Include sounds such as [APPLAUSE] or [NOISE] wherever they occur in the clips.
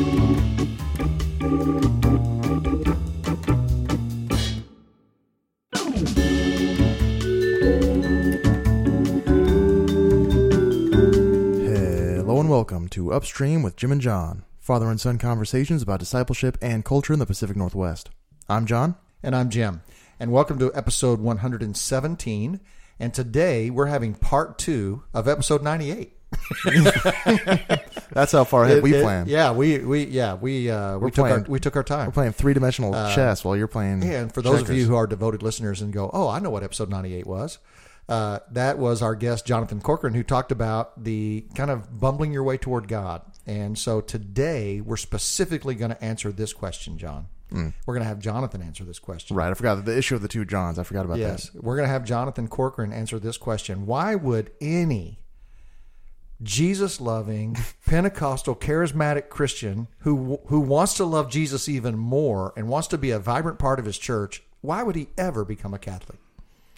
Hello and welcome to Upstream with Jim and John, father and son conversations about discipleship and culture in the Pacific Northwest. I'm John. And I'm Jim. And welcome to episode 117. And today we're having part two of episode 98. [LAUGHS] That's how far ahead It- we it- plan. Yeah, we we yeah we uh, we took playing- our we took our time. We're playing three dimensional Uh, chess while you're playing. Yeah, and for those of you who are devoted listeners and go, oh, I know what episode 98 was. Uh, that was our guest, Jonathan Corcoran, who talked about the kind of bumbling your way toward God. And so today we're specifically going to answer this question, John. We're going to have Jonathan answer this question. Mm. Right, I forgot the issue of the two Johns. I forgot about that. Yes, we're going to have Jonathan Corcoran answer this question. Why would any Jesus loving, Pentecostal, charismatic Christian who who wants to love Jesus even more and wants to be a vibrant part of his church, why would he ever become a Catholic?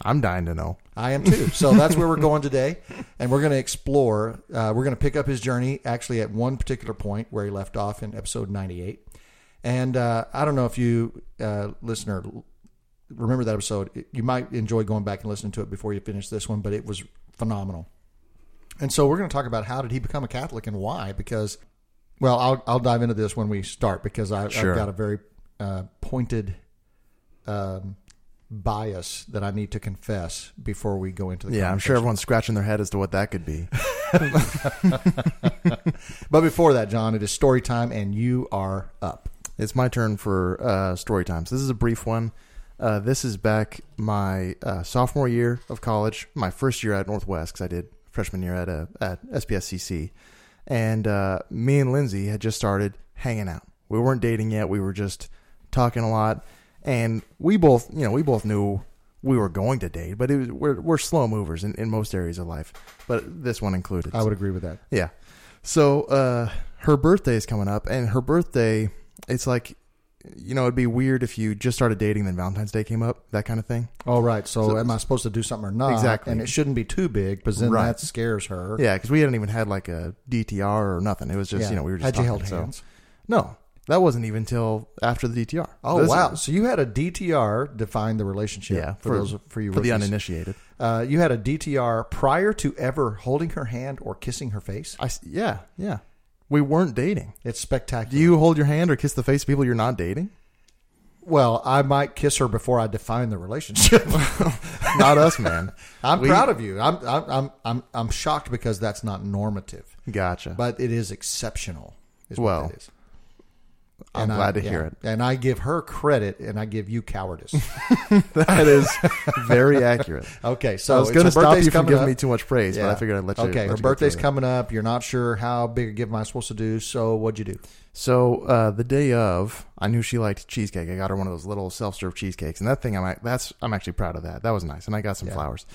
I'm dying to know. I am too. So that's where we're going today, and we're going to explore. Uh, we're going to pick up his journey actually at one particular point where he left off in episode ninety-eight. And uh, I don't know if you, uh, listener, remember that episode. You might enjoy going back and listening to it before you finish this one, but it was phenomenal. And so we're going to talk about how did he become a Catholic and why? Because, well, I'll I'll dive into this when we start because I, Sure. I've got a very uh, pointed um, bias that I need to confess before we go into the Yeah, I'm sure everyone's scratching their head as to what that could be. [LAUGHS] [LAUGHS] But before that, John, it is story time, and you are up. It's my turn for uh, story times. This is a brief one. Uh, this is back my uh, sophomore year of college, my first year at Northwest because I did freshman year at uh, at SPSCC, and uh, me and Lindsay had just started hanging out. We weren't dating yet. We were just talking a lot, and we both, you know, we both knew we were going to date, but it was, we're we're slow movers in, in most areas of life, but this one included. I would agree with that. Yeah. So uh, her birthday is coming up, and her birthday, it's like, you know, it'd be weird if you just started dating, then Valentine's Day came up, that kind of thing. All right. So, So- am I supposed to do something or not? Exactly. And it shouldn't be too big because then Right. that scares her. Yeah, because we hadn't even had like a DTR or nothing. It was just, Yeah. you know, we were just Had you talking, held so- hands? No, that wasn't even until after the DTR. Oh This- wow! So you had a DTR define the relationship. Yeah, for, those for you for the uninitiated. Uh, you had a DTR prior to ever holding her hand or kissing her face. I yeah yeah. We weren't dating. It's spectacular. Do you hold your hand or kiss the face of people you're not dating? well, I might kiss her before I define the relationship. [LAUGHS] Not us, man. [LAUGHS] I'm We- proud of you. I'm, I'm I'm I'm I'm shocked because that's not normative, Gotcha. but it is exceptional. Is Well, what it is. I'm And I- glad to yeah. hear it. And I give her credit, and I give you cowardice. [LAUGHS] [LAUGHS] That is very accurate. Okay, so I was it's going to stop you from giving up. me too much praise, but I figured I'd let you. Okay, let her you birthday's coming up. You're not sure how big a gift am I supposed to do. So what'd you do? So uh, the day of, I knew she liked cheesecake. I got her one of those little self-serve cheesecakes, and that thing, I'm that's I'm actually proud of that. That was nice, and I got some Yeah. flowers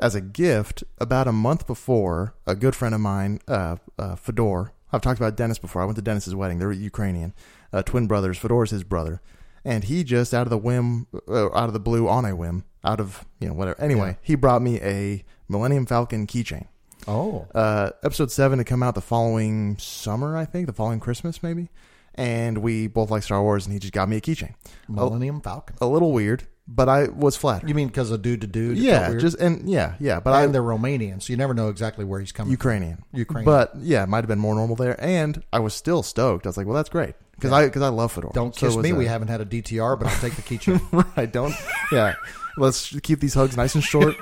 as a gift. About a month before, a good friend of mine, uh, uh, Fedor. I've talked about Dennis before. I went to Dennis's wedding. They're Ukrainian, uh, twin brothers. Fedor's his brother, and he just out of the whim, uh, out of the blue, on a whim, out of you know whatever. Anyway, Yeah. he brought me a Millennium Falcon keychain. Oh, Uh, episode seven to come out the following summer, I think, the following Christmas, maybe. And we both like Star Wars, and he just got me a keychain. Millennium Falcon. A little weird, but I was flattered. You mean because of dude to dude? yeah, just and yeah, yeah, but and I they're Romanian, so you never know exactly where he's coming. Ukrainian, from. Ukrainian. but yeah, it might have been more normal there. And I was still stoked. I was like, well, that's great because I because I love Fedor. don't kiss was me. a- we haven't had a DTR, but I'll take the keychain. [LAUGHS] right. Don't yeah. Let's keep these hugs nice and short.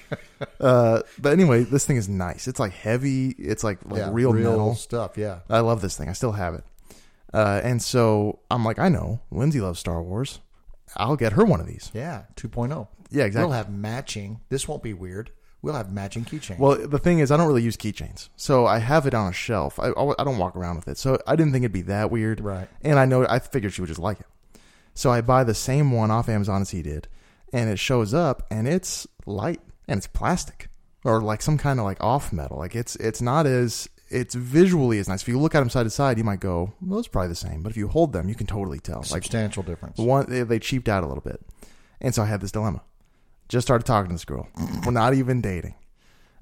[LAUGHS] uh, but anyway, this thing is nice. It's like heavy. It's like like yeah, real, metal. stuff. Yeah. I love this thing. I still have it. Uh, and so I'm like, I know Lindsay loves Star Wars. I'll get her one of these. Yeah. 2.0. Yeah, exactly. We'll have matching. This won't be weird. We'll have matching keychains. Well, the thing is, I don't really use keychains, so I have it on a shelf. I, I don't walk around with it, so I didn't think it'd be that weird. Right. And I know I figured she would just like it, so I buy the same one off Amazon as he did, and it shows up, and it's light and it's plastic or like some kind of like off metal. Like it's it's not as it's visually as nice. If you look at them side to side, you might go, well, it's probably the same. But if you hold them, you can totally tell. Like Substantial difference. one, they, they cheaped out a little bit, and so I had this dilemma. Just started talking to this girl. We're not even dating.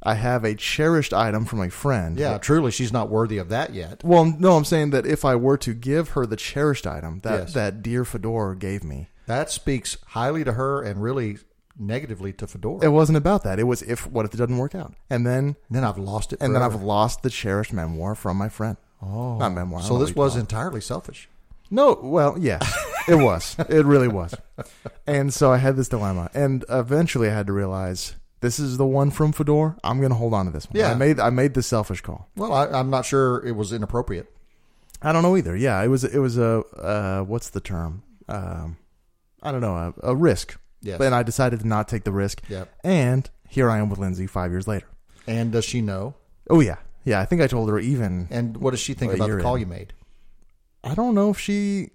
I have a cherished item from a friend. Yeah, truly, she's not worthy of that yet. Well, no, I'm saying that if I were to give her the cherished item that Yes. that dear Fedor gave me, That speaks highly to her and really negatively to Fedor. it wasn't about that. It was if what if it doesn't work out, and then then I've lost it. and then. I've lost the cherished memoir from my friend. oh, not memoir. I So don't know this what you was call it. entirely selfish. No, well, yes, it was. It really was. And so I had this dilemma, and eventually I had to realize this is the one from Fedor. I'm going to hold on to this one. Yeah. I made I made the selfish call. Well, I, I'm not sure it was inappropriate. I don't know either. Yeah, it was it was a uh, what's the term? Um, I don't know a, a risk. Yes. And I decided to not take the risk. Yep. And here I am with Lindsay five years later. And does she know? Oh yeah, yeah. I think I told her even. And what does she think about the call in. you made? I don't know if she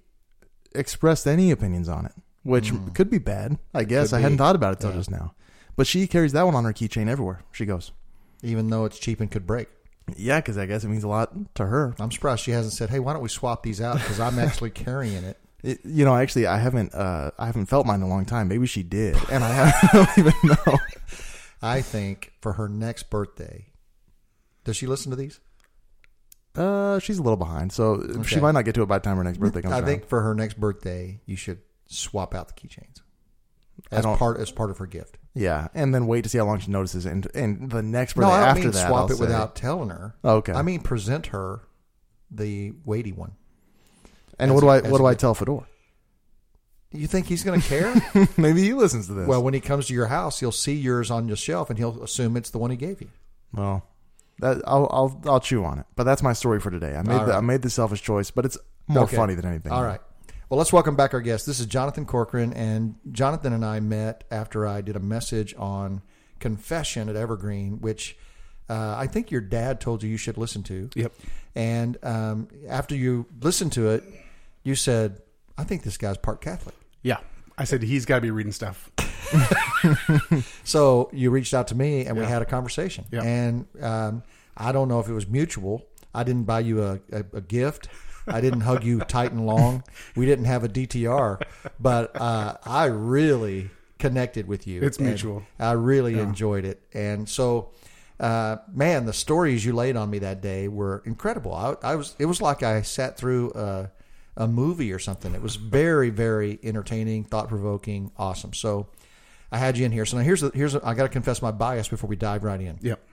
expressed any opinions on it, which hmm. could be bad. I guess. Could I hadn't thought about it till Yeah. just now. But she carries that one on her keychain everywhere she goes. Even though it's cheap and could break. Yeah, because I guess it means a lot to her. I'm surprised she hasn't said, "Hey, why don't we swap these out?" Because I'm [LAUGHS] actually carrying it. It, you know, actually, I haven't uh, I haven't felt mine in a long time. Maybe she did, and I, haven't- [LAUGHS] I don't even know. I think for her next birthday, does she listen to these? Uh, she's a little behind, so she might not get to it by the time her next birthday comes I around. think for her next birthday, you should swap out the keychains as part as part of her gift. yeah, and then wait to see how long she notices, and and the next No, birthday I don't after mean that, swap I'll it say- without telling her. Okay. I mean present her the weighty one. And what do I what do I [LAUGHS] tell Fedor? You think he's going to care? [LAUGHS] Maybe he listens to this. well, when he comes to your house, he'll see yours on your shelf and he'll assume it's the one he gave you. Well, that I'll I'll I'll chew on it. But that's my story for today. I made All the. I made the selfish choice, but it's more Okay. funny than anything. All right. Well, let's welcome back our guest. This is Jonathan Corcoran, and Jonathan and I met after I did a message on confession at Evergreen, which uh, I think your dad told you you should listen to. Yep. And um, after you listened to it, you said, "I think this guy's part Catholic." Yeah. I said he's got to be reading stuff. [LAUGHS] [LAUGHS] So you reached out to me, and we Yeah. had a conversation. Yeah. And um, I don't know if it was mutual. I didn't buy you a, a, a gift. I didn't hug you [LAUGHS] tight and long. We didn't have a DTR, but uh, I really connected with you. It's And mutual. I really enjoyed it, and so. Uh, man, the stories you laid on me that day were incredible. I, I was, it was like I sat through a, a movie or something. It was very, very entertaining, thought provoking, awesome. So, I had you in here. So now here's the, here's I got to confess my bias before we dive right in. Yep.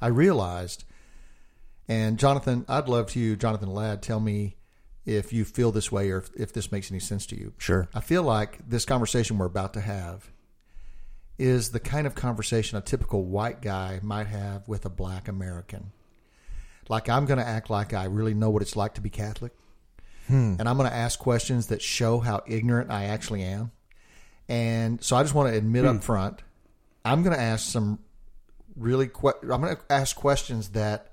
I realized, and Jonathan, I'd love to you, Jonathan Ladd, tell me if you feel this way or if, if this makes any sense to you. Sure. I feel like this conversation we're about to have is the kind of conversation a typical white guy might have with a black American. Like I'm going to act like I really know what it's like to be Catholic, Hmm. and I'm going to ask questions that show how ignorant I actually am. And so I just want to admit hmm. up front, I'm going to ask some really que- I'm going to ask questions that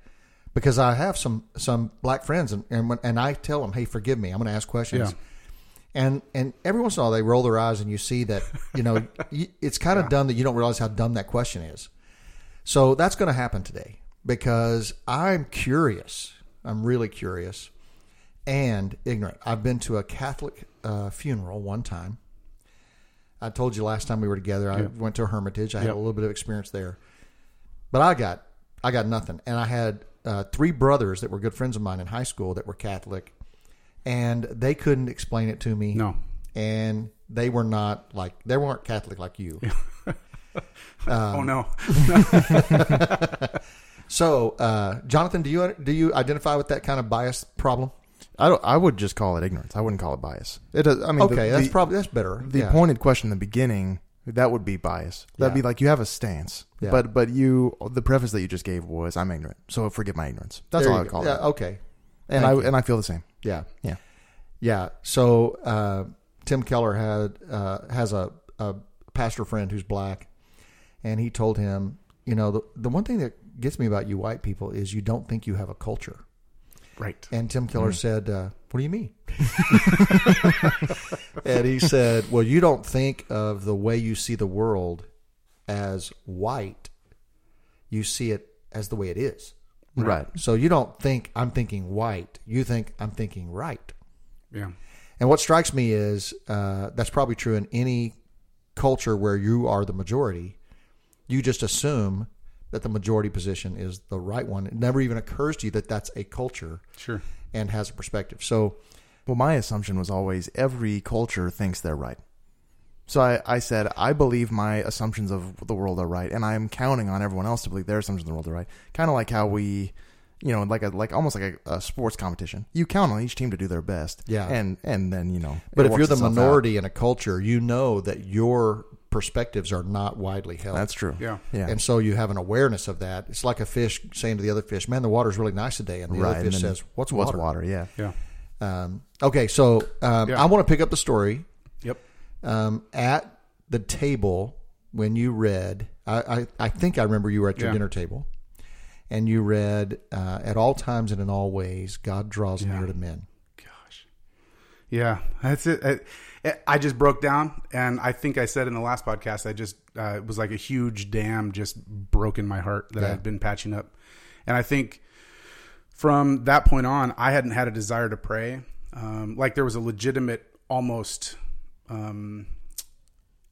because I have some some black friends and and, when, and I tell them, "Hey, forgive me. I'm going to ask questions." Yeah. And and every once in a while they roll their eyes and you see that you know [LAUGHS] it's kind of dumb that you don't realize how dumb that question is. So that's going to happen today because I'm curious. I'm really curious and ignorant. I've been to a Catholic uh, funeral one time. I told you last time we were together. I Yeah. went to a hermitage. I had a little bit of experience there, but I got I got nothing. And I had uh, three brothers that were good friends of mine in high school that were Catholic, and they couldn't explain it to me. No. and they were not like they weren't Catholic like you. [LAUGHS] oh no. [LAUGHS] So, uh, Jonathan, do you do you identify with that kind of bias problem? I don't. I would just call it ignorance. I wouldn't call it bias. It. does- I mean, Okay, the, that's the, probably that's better. the Yeah. pointed question in the beginning. That would be bias. That'd Yeah. be like you have a stance, Yeah. but but you the preface that you just gave was I'm ignorant, so forgive my ignorance. That's There all I would go. call yeah, it. Okay, And thank I you. and I feel the same. yeah, Yeah. yeah. So uh, Tim Keller had uh, has a, a pastor friend who's black, and he told him, you know, the the one thing that gets me about you white people is you don't think you have a culture. Right. And Tim Keller said, uh, "What do you mean?" [LAUGHS] and he said, "Well, you don't think of the way you see the world as white. You see it as the way it is. Right. So you don't think I'm thinking white. You think I'm thinking right. Yeah. And what strikes me is uh, that's probably true in any culture where you are the majority. You just assume that the majority position is the right one. It never even occurs to you that that's a culture Sure. and has a perspective. So, Well, my assumption was always every culture thinks they're right. So I, I said, I believe my assumptions of the world are right, and I'm counting on everyone else to believe their assumptions of the world are right. Kind of like how we, you know, like a like almost like a, a sports competition. You count on each team to do their best, Yeah. and and then you know. but if you're the itself out. minority in a culture, you know that your perspectives are not widely held. that's true. Yeah. yeah. And so you have an awareness of that. It's like a fish saying to the other fish, "Man, the water's really nice today," and the right. other fish says, "What's what's water?" water? Yeah. Yeah. Um, okay, so um, Yeah. I want to pick up the story Yep. um, at the table when you read. I, I, I think I remember you were at your Yeah. dinner table, and you read, uh, "At all times and in all ways, God draws Yeah. near to men." Gosh. Yeah, that's it. I, I just broke down, and I think I said in the last podcast, I just uh, it was like a huge dam just broke in my heart that I Yeah. had been patching up, and I think from that point on, I hadn't had a desire to pray. Um, like there was a legitimate, almost um,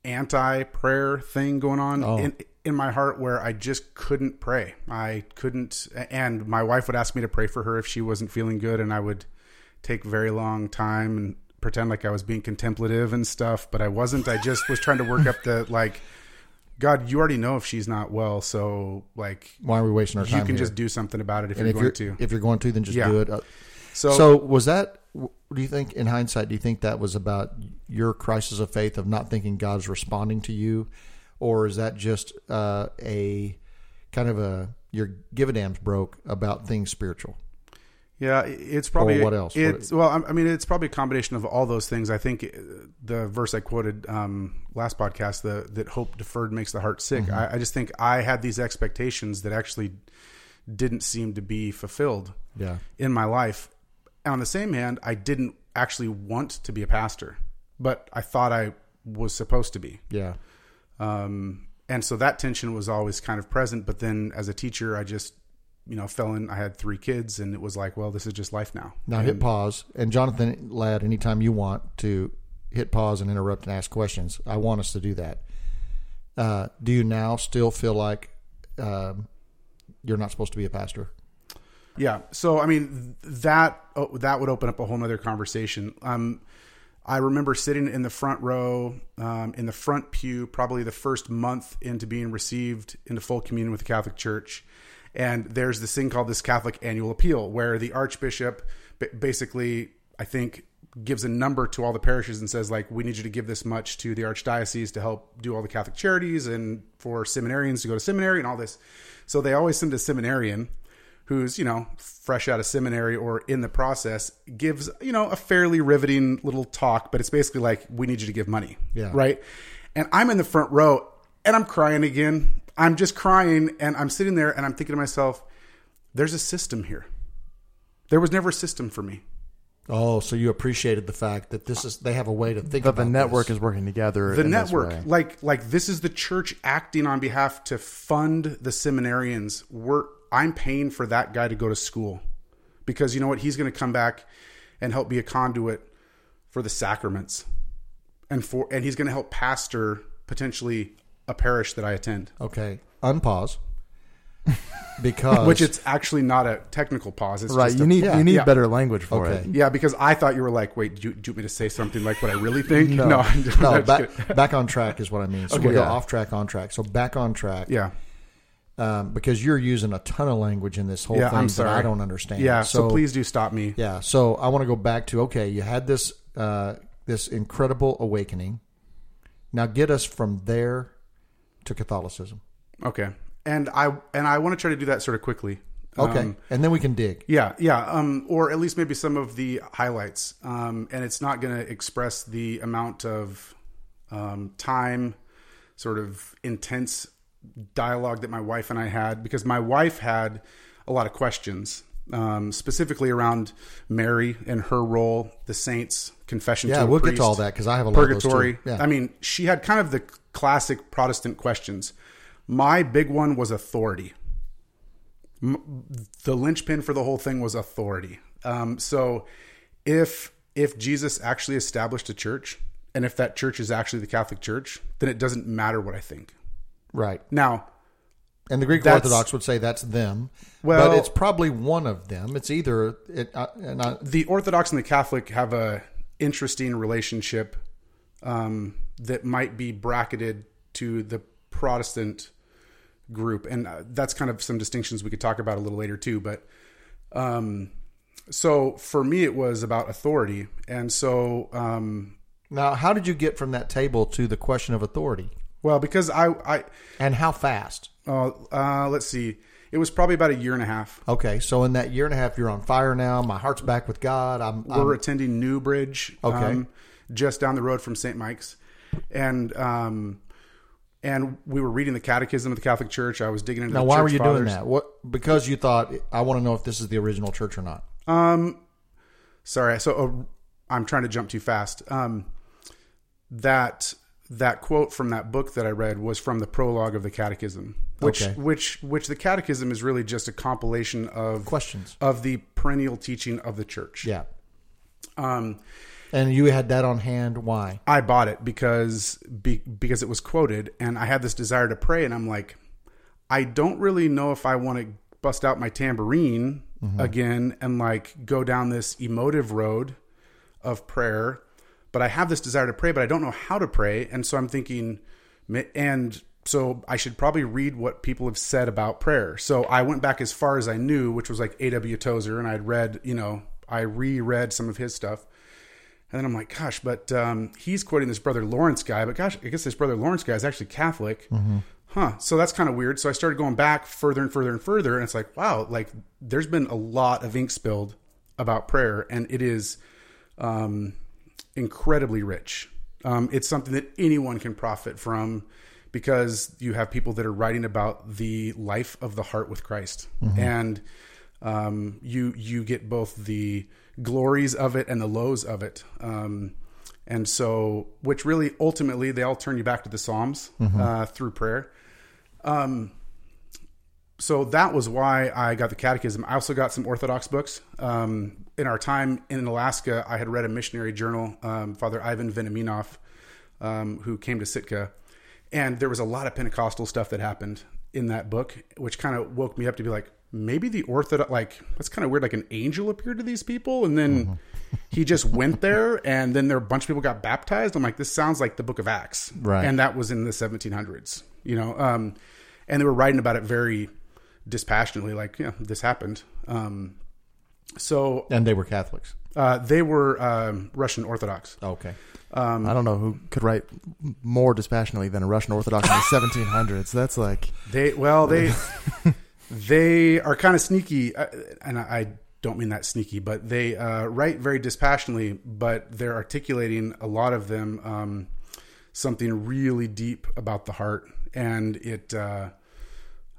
anti-prayer thing going on Oh. in in my heart where I just couldn't pray. I couldn't, and my wife would ask me to pray for her if she wasn't feeling good, and I would take very long time and pretend like I was being contemplative and stuff, but I wasn't. I just was trying to work up the [LAUGHS] like, God, you already know if she's not well, so like Why are we wasting our time? you can here? just do something about it if and you're if going you're to. if you're going to, then just Yeah. do it. Uh, So, So, was that? Do you think, in hindsight, do you think that was about your crisis of faith of not thinking God's responding to you, or is that just uh, a kind of a your give a damns broke about things spiritual? Yeah, it's probably Or what else? It's well, I mean, it's probably a combination of all those things. I think uh, the verse I quoted um, last podcast, the that hope deferred makes the heart sick. Mm-hmm. I, I just think I had these expectations that actually didn't seem to be fulfilled Yeah, in my life. And on the same hand, I didn't actually want to be a pastor, but I thought I was supposed to be. yeah, Um, and so that tension was always kind of present. But then as a teacher, I just, you know, fell in. I had three kids, and it was like, well, this is just life now. Now hit pause, and Jonathan Ladd, anytime you want to hit pause and interrupt and ask questions, I want us to do that. Uh, do you now still feel like um, you're not supposed to be a pastor? Yeah. So I mean that oh, that would open up a whole nother conversation. Um, I remember sitting in the front row, um, in the front pew, probably the first month into being received into full communion with the Catholic Church, and there's this thing called this Catholic Annual Appeal, where the Archbishop basically, I think, gives a number to all the parishes and says like, we need you to give this much to the archdiocese to help do all the Catholic charities and for seminarians to go to seminary and all this. So they always send a seminarian who's you know fresh out of seminary or in the process gives you know a fairly riveting little talk but it's basically like we need you to give money Yeah. right and i'm in the front row and i'm crying again i'm just crying and i'm sitting there and i'm thinking to myself there's a system here there was never a system for me Oh, so you appreciated the fact that this is they have a way to think But about the network this. is working together. the in this network way. like like this is the church acting on behalf to fund the seminarians we're i'm paying for that guy to go to school because you know what he's going to come back and help be a conduit for the sacraments and for and he's going to help pastor potentially a parish that i attend Okay, unpause. [LAUGHS] Because which it's actually not a technical pause it's right. just You a- need yeah, you need yeah. better language for Okay. it. yeah because i thought you were like wait do you, do you want me to say something like what i really think No. [LAUGHS] I'm just- I'm no just back kidding. back on track is what I mean. So we go Yeah. off track, on track. So back on track. yeah um, because you're using a ton of language in this whole yeah thing i'm that I don't understand. yeah so, please do stop me Yeah. So I want to go back to okay, you had this uh, this incredible awakening. Now get us from there to Catholicism. Okay, and I and I want to try to do that sort of quickly. Okay, Um, and then we can dig. yeah, yeah, um, or at least maybe some of the highlights. Um, and it's not going to express the amount of um, time, sort of intense dialogue that my wife and I had because my wife had a lot of questions. Um, specifically around Mary and her role, the saints, confession. Yeah, we'll get to all that because I have a lot of purgatory. Yeah. I mean, she had kind of the classic Protestant questions. My big one was authority. M- The linchpin for the whole thing was authority. Um, so, if if Jesus actually established a church, and if that church is actually the Catholic Church, then it doesn't matter what I think. right. Now, And the Greek That's- Orthodox would say that's them. Well- but it's probably one of them. It's either it. Uh, and I, the Orthodox and the Catholic have a interesting relationship um, that might be bracketed to the Protestant group, and uh, that's kind of some distinctions we could talk about a little later too. But um, so for me, it was about authority, and so um, now, how did you get from that table to the question of authority, well because I I and how fast? uh, uh, let's see, it was probably about a year and a half. Okay, so in that year and a half, you're on fire now. My heart's back with God. I'm. I'm We're attending Newbridge, Okay. um, just down the road from St. Mike's, and um, and we were reading the Catechism of the Catholic Church. I was digging into now, why were you fathers. doing that? What? Because you thought I want to know if this is the original church or not. Um, sorry, so uh, I'm trying to jump too fast. Um, that that quote from that book that I read was from the prologue of the Catechism, which Okay. which which the Catechism is really just a compilation of Questions. of the perennial teaching of the Church. Yeah, Um, and you had that on hand. Why? I bought it because be, because it was quoted, and I had this desire to pray, and I'm like, I don't really know if I want to bust out my tambourine mm-hmm. again and like go down this emotive road of prayer, but I have this desire to pray, but I don't know how to pray, and so I'm thinking, and so I should probably read what people have said about prayer. So I went back as far as I knew, which was like A.W. Tozer, and I'd read, you know, I reread some of his stuff. And then I'm like, gosh, but um, he's quoting this brother Lawrence guy, but gosh, I guess this brother Lawrence guy is actually Catholic. Huh. So that's kind of weird. So I started going back further and further and further. And it's like, wow, like there's been a lot of ink spilled about prayer, and it is um, incredibly rich. Um, it's something that anyone can profit from because you have people that are writing about the life of the heart with Christ, and um, you you get both the glories of it and the lows of it. Um, and so, which really ultimately they all turn you back to the Psalms uh, through prayer. Um, so that was why I got the catechism. I also got some Orthodox books. Um, in our time in Alaska, I had read a missionary journal, um, Father Ivan Veniaminov, um, who came to Sitka, and there was a lot of Pentecostal stuff that happened in that book, which kind of woke me up to be like, maybe the Orthodox, like that's kind of weird. Like an angel appeared to these people, and then [LAUGHS] he just went there, and then there a bunch of people got baptized. I'm like, this sounds like the Book of Acts, Right. And that was in the 1700s, you know. Um, and they were writing about it very dispassionately, like, yeah, this happened. Um, so And they were Catholics. uh, they were um, Russian Orthodox. Okay. I don't know who could write more dispassionately than a Russian Orthodox in the [LAUGHS] 1700s. That's like They well they [LAUGHS] they are kind of sneaky, uh, and I, don't mean that sneaky, but they uh, write very dispassionately, but they're articulating a lot of them um, something really deep about the heart, and it uh,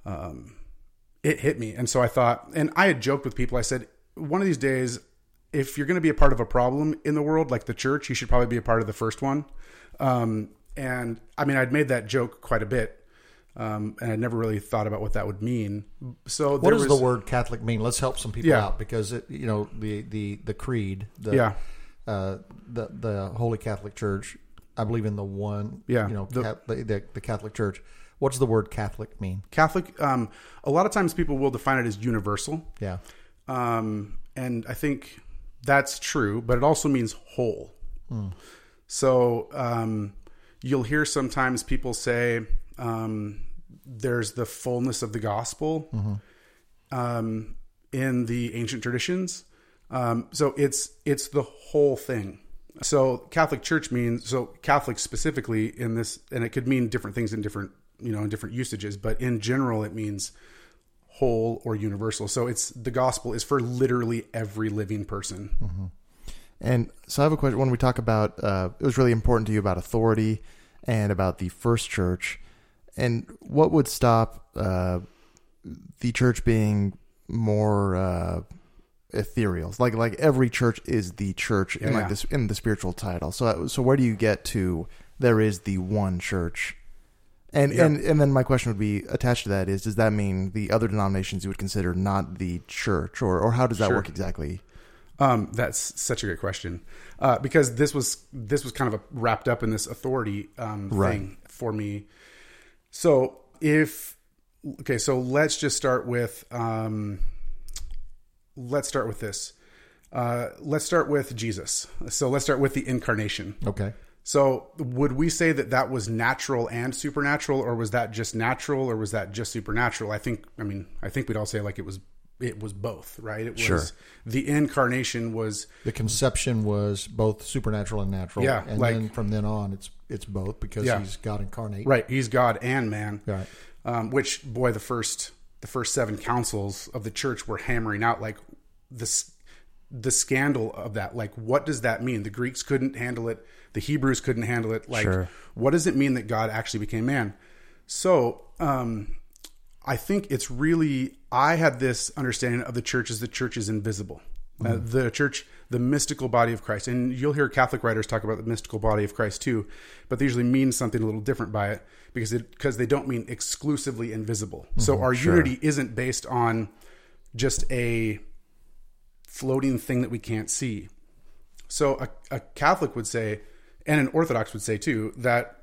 um, it hit me, and so I thought, and I had joked with people. I said, one of these days, if you're going to be a part of a problem in the world, like the church, you should probably be a part of the first one. Um, and I mean, I'd made that joke quite a bit, um, and I never really thought about what that would mean. So What does was, the word Catholic mean? Let's help some people Yeah. out because it, you know the the the creed, the, Yeah. uh, the the Holy Catholic Church. I believe in the one, Yeah. you know, The- Cat- the, the, the Catholic Church. What does the word Catholic mean? Catholic? Um, a lot of times people will define it as universal, Yeah, um, and I think that's true, but it also means whole. So um, you'll hear sometimes people say um, there's the fullness of the gospel um, in the ancient traditions. Um, so it's it's the whole thing. So Catholic Church means so Catholic specifically in this, and it could mean different things in different you know in different usages, but in general it means whole or universal. So it's the gospel is for literally every living person. And so I have a question. When we talk about, uh, it was really important to you about authority and about the first church, and what would stop uh, the church being more uh, ethereal? Like like every church is the church in Yeah. like this in the spiritual title. So so where do you get to? There is the one church. And, Yeah. and and then my question would be attached to that is does that mean the other denominations you would consider not the church or or how does that Sure. work exactly? Um, that's such a great question uh, because this was this was kind of a, wrapped up in this authority um, Right. thing for me. So if okay, so let's just start with um, let's start with this. Uh, let's start with Jesus. So let's start with the incarnation. Okay. So would we say that that was natural and supernatural, or was that just natural, or was that just supernatural? I think. I mean, I think we'd all say like it was. It was both, right? It was Sure. the incarnation was The conception was both supernatural and natural. Yeah, And like- then from then on, it's it's both because Yeah. he's God incarnate. right. He's God and man. Right. um, which boy the first the first seven councils of the church were hammering out like this the scandal of that like what does that mean the greeks couldn't handle it the hebrews couldn't handle it like Sure. what does it mean that god actually became man so um i think it's really i had this understanding of the church as the church is invisible uh, the church the mystical body of christ. And you'll hear catholic writers talk about the mystical body of christ too but they usually mean something a little different by it because it because they don't mean exclusively invisible. So our unity isn't based on just a floating thing that we can't see. So a, a catholic would say and an orthodox would say too that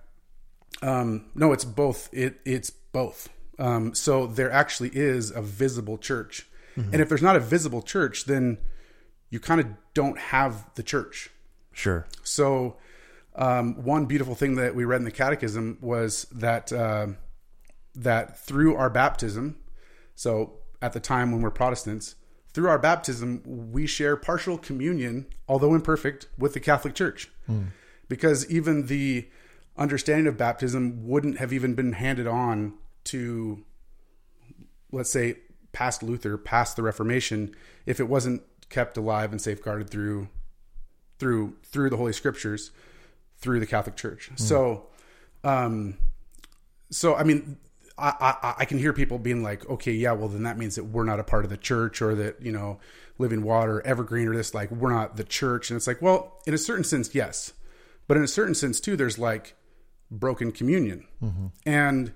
um, no, it's both. It it's both. Um, so there actually is a visible church, and if there's not a visible church, then you kind of don't have the church. Sure. So um, one beautiful thing that we read in the Catechism was that uh, that through our baptism, so at the time when we're Protestants, through our baptism we share partial communion, although imperfect, with the Catholic Church, because even the understanding of baptism wouldn't have even been handed on to, let's say, past Luther, past the Reformation, if it wasn't kept alive and safeguarded through through through the Holy Scriptures, through the Catholic Church. So, um, so I mean, I, I I can hear people being like, okay, yeah, well then that means that we're not a part of the church, or that you know, Living Water, Evergreen, or this like we're not the church, and it's like, well, in a certain sense, yes, but in a certain sense too, there's like broken communion, and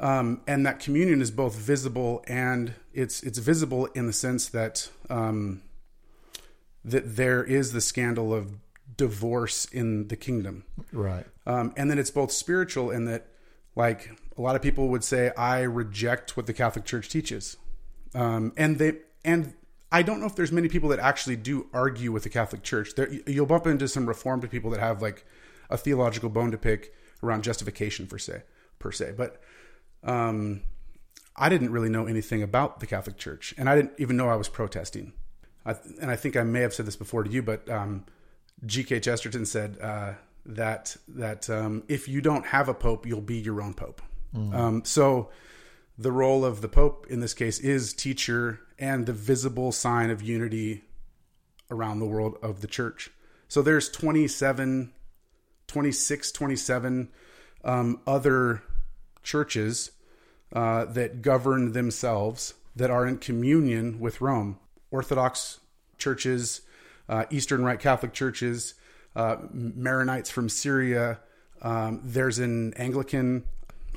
um, and that communion is both visible and it's it's visible in the sense that um, that there is the scandal of divorce in the kingdom. Right. Um, and then it's both spiritual in that, like, a lot of people would say, I reject what the Catholic Church teaches. Um, and they, and I don't know if there's many people that actually do argue with the Catholic Church. There, you'll bump into some Reformed people that have like a theological bone to pick around justification, per se, per se. But um, I didn't really know anything about the Catholic Church, and I didn't even know I was protesting. I, and I think I may have said this before to you, but um, G.K. Chesterton said uh, that that um, if you don't have a pope, you'll be your own pope. Um, so the role of the pope in this case is teacher and the visible sign of unity around the world of the church. So there's 27, 26, 27 um, other churches uh, that govern themselves that are in communion with Rome. Orthodox churches, uh, Eastern Rite Catholic churches, uh, Maronites from Syria. Um, there's an Anglican,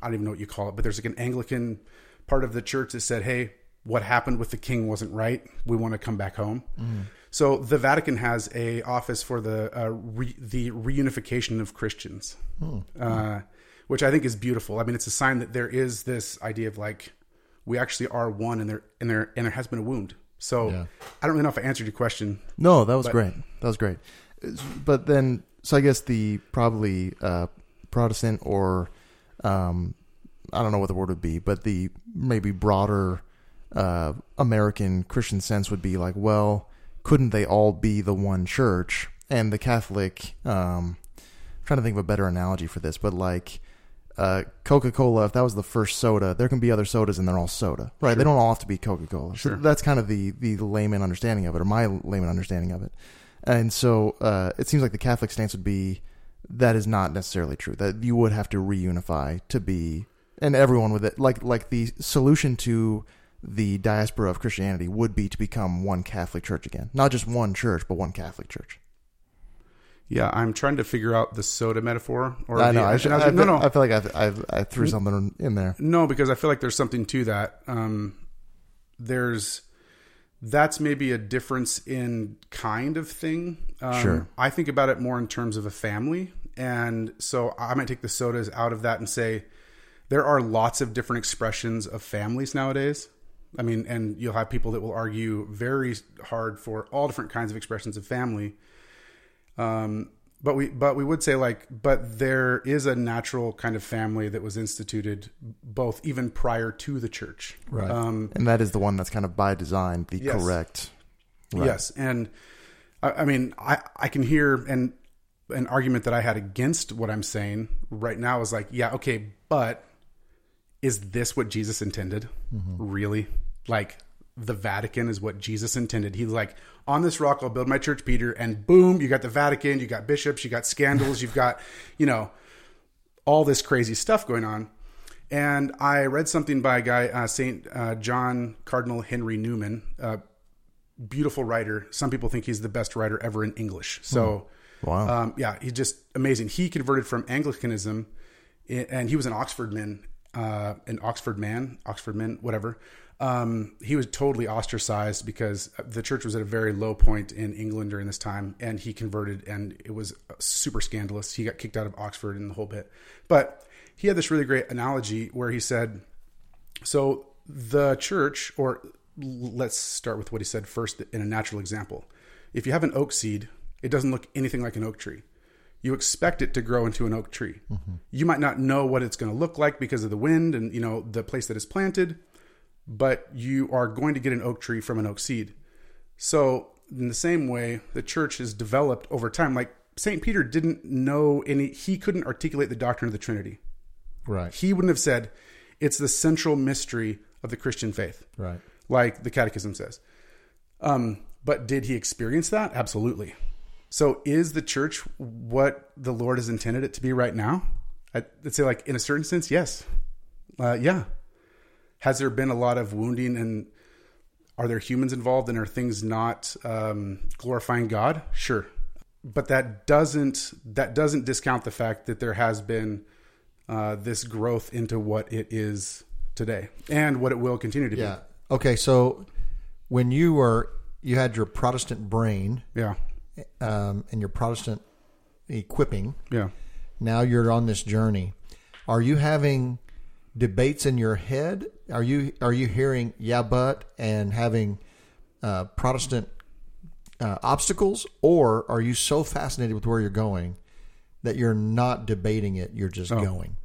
I don't even know what you call it, but there's like an Anglican part of the church that said, hey, what happened with the king wasn't right. We want to come back home. So the Vatican has a office for the uh, re, the reunification of Christians, uh, which I think is beautiful. I mean, it's a sign that there is this idea of like we actually are one, and there and there and there has been a wound. So Yeah. I don't really know if I answered your question. No, that was great. That was great. But then, so I guess the probably uh, Protestant or um, I don't know what the word would be, but the maybe broader uh, American Christian sense would be like, well, couldn't they all be the one church? And the Catholic, um, I'm trying to think of a better analogy for this, but like uh, Coca Cola, if that was the first soda, there can be other sodas and they're all soda, right? They don't all have to be Coca Cola. Sure. So that's kind of the the layman understanding of it, or my layman understanding of it. And so uh, it seems like the Catholic stance would be that is not necessarily true. That you would have to reunify to be, and everyone with it, like like the solution to the diaspora of Christianity would be to become one Catholic Church again, not just one church, but one Catholic Church. Yeah, I'm trying to figure out the soda metaphor. Or I know. the, I, should, I, no, no, I feel like I've, I've, I threw something in there. No, because I feel like there's something to that. Um, there's that's maybe a difference in kind of thing. Um, Sure. I think about it more in terms of a family, and so I might take the sodas out of that and say there are lots of different expressions of families nowadays. I mean, and you'll have people that will argue very hard for all different kinds of expressions of family. Um, but we but we would say like but there is a natural kind of family that was instituted both even prior to the church Right. um And that is the one that's kind of by design the Yes. correct. Right. yes and I, I mean i i can hear and an argument that i had against what i'm saying right now is like yeah okay but is this what jesus intended really like the vatican is what jesus intended he's like on this rock i'll build my church peter and boom you got the vatican you got bishops you got scandals you've got you know all this crazy stuff going on and i read something by a guy uh, saint uh, john cardinal henry newman uh, beautiful writer some people think he's the best writer ever in english so Wow. um, yeah, he's just amazing. He converted from Anglicanism, and he was an Oxford man, uh, an Oxford man, Oxford man, whatever. Um, he was totally ostracized because the church was at a very low point in England during this time, and he converted, and it was super scandalous. He got kicked out of Oxford and the whole bit. But he had this really great analogy where he said, so the church, or let's start with what he said first in a natural example. If you have an oak seed, it doesn't look anything like an oak tree. You expect it to grow into an oak tree. You might not know what it's going to look like because of the wind and you know the place that it's planted, but you are going to get an oak tree from an oak seed. So in the same way, the church has developed over time. Like Saint Peter didn't know any; he couldn't articulate the doctrine of the Trinity Right. he wouldn't have said it's the central mystery of the Christian faith, Right. like the Catechism says. Um, but did he experience that? Absolutely. So is the church what the Lord has intended it to be right now? I'd say, like in a certain sense, yes. Uh, yeah. Has there been a lot of wounding and are there humans involved and are things not um, glorifying God? Sure, but that doesn't that doesn't discount the fact that there has been uh, this growth into what it is today and what it will continue to be. Yeah. Okay. So when you were you had your Protestant brain. Yeah, um, and your Protestant equipping. yeah. Now you're on this journey. Are you having debates in your head? Are you are you hearing yeah but and having uh, Protestant uh, obstacles, or are you so fascinated with where you're going that you're not debating it? You're just going.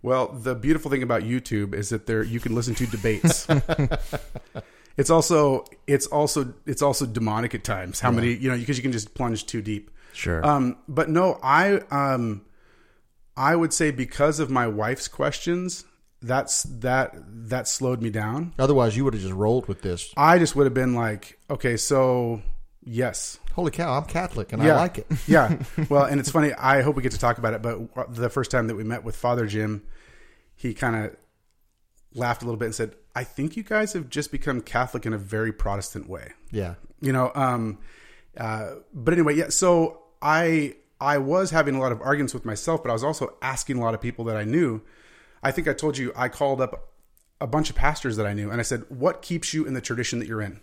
Well, the beautiful thing about YouTube is that there you can listen to debates. [LAUGHS] it's also it's also it's also demonic at times. How many you know because you can just plunge too deep. Sure. Um, but no, I um, I would say because of my wife's questions, that's that that slowed me down. Otherwise, you would have just rolled with this. I just would have been like, okay, so yes, Holy cow! I'm Catholic and yeah. I like it. [LAUGHS] yeah. [LAUGHS] Well, and it's funny. I hope we get to talk about it. But the first time that we met with Father Jim, he kind of laughed a little bit and said, "I think you guys have just become Catholic in a very Protestant way." Yeah. You know. Um, uh, but anyway, yeah. So I I was having a lot of arguments with myself, but I was also asking a lot of people that I knew. I think I told you I called up a bunch of pastors that I knew, and I said, "What keeps you in the tradition that you're in?"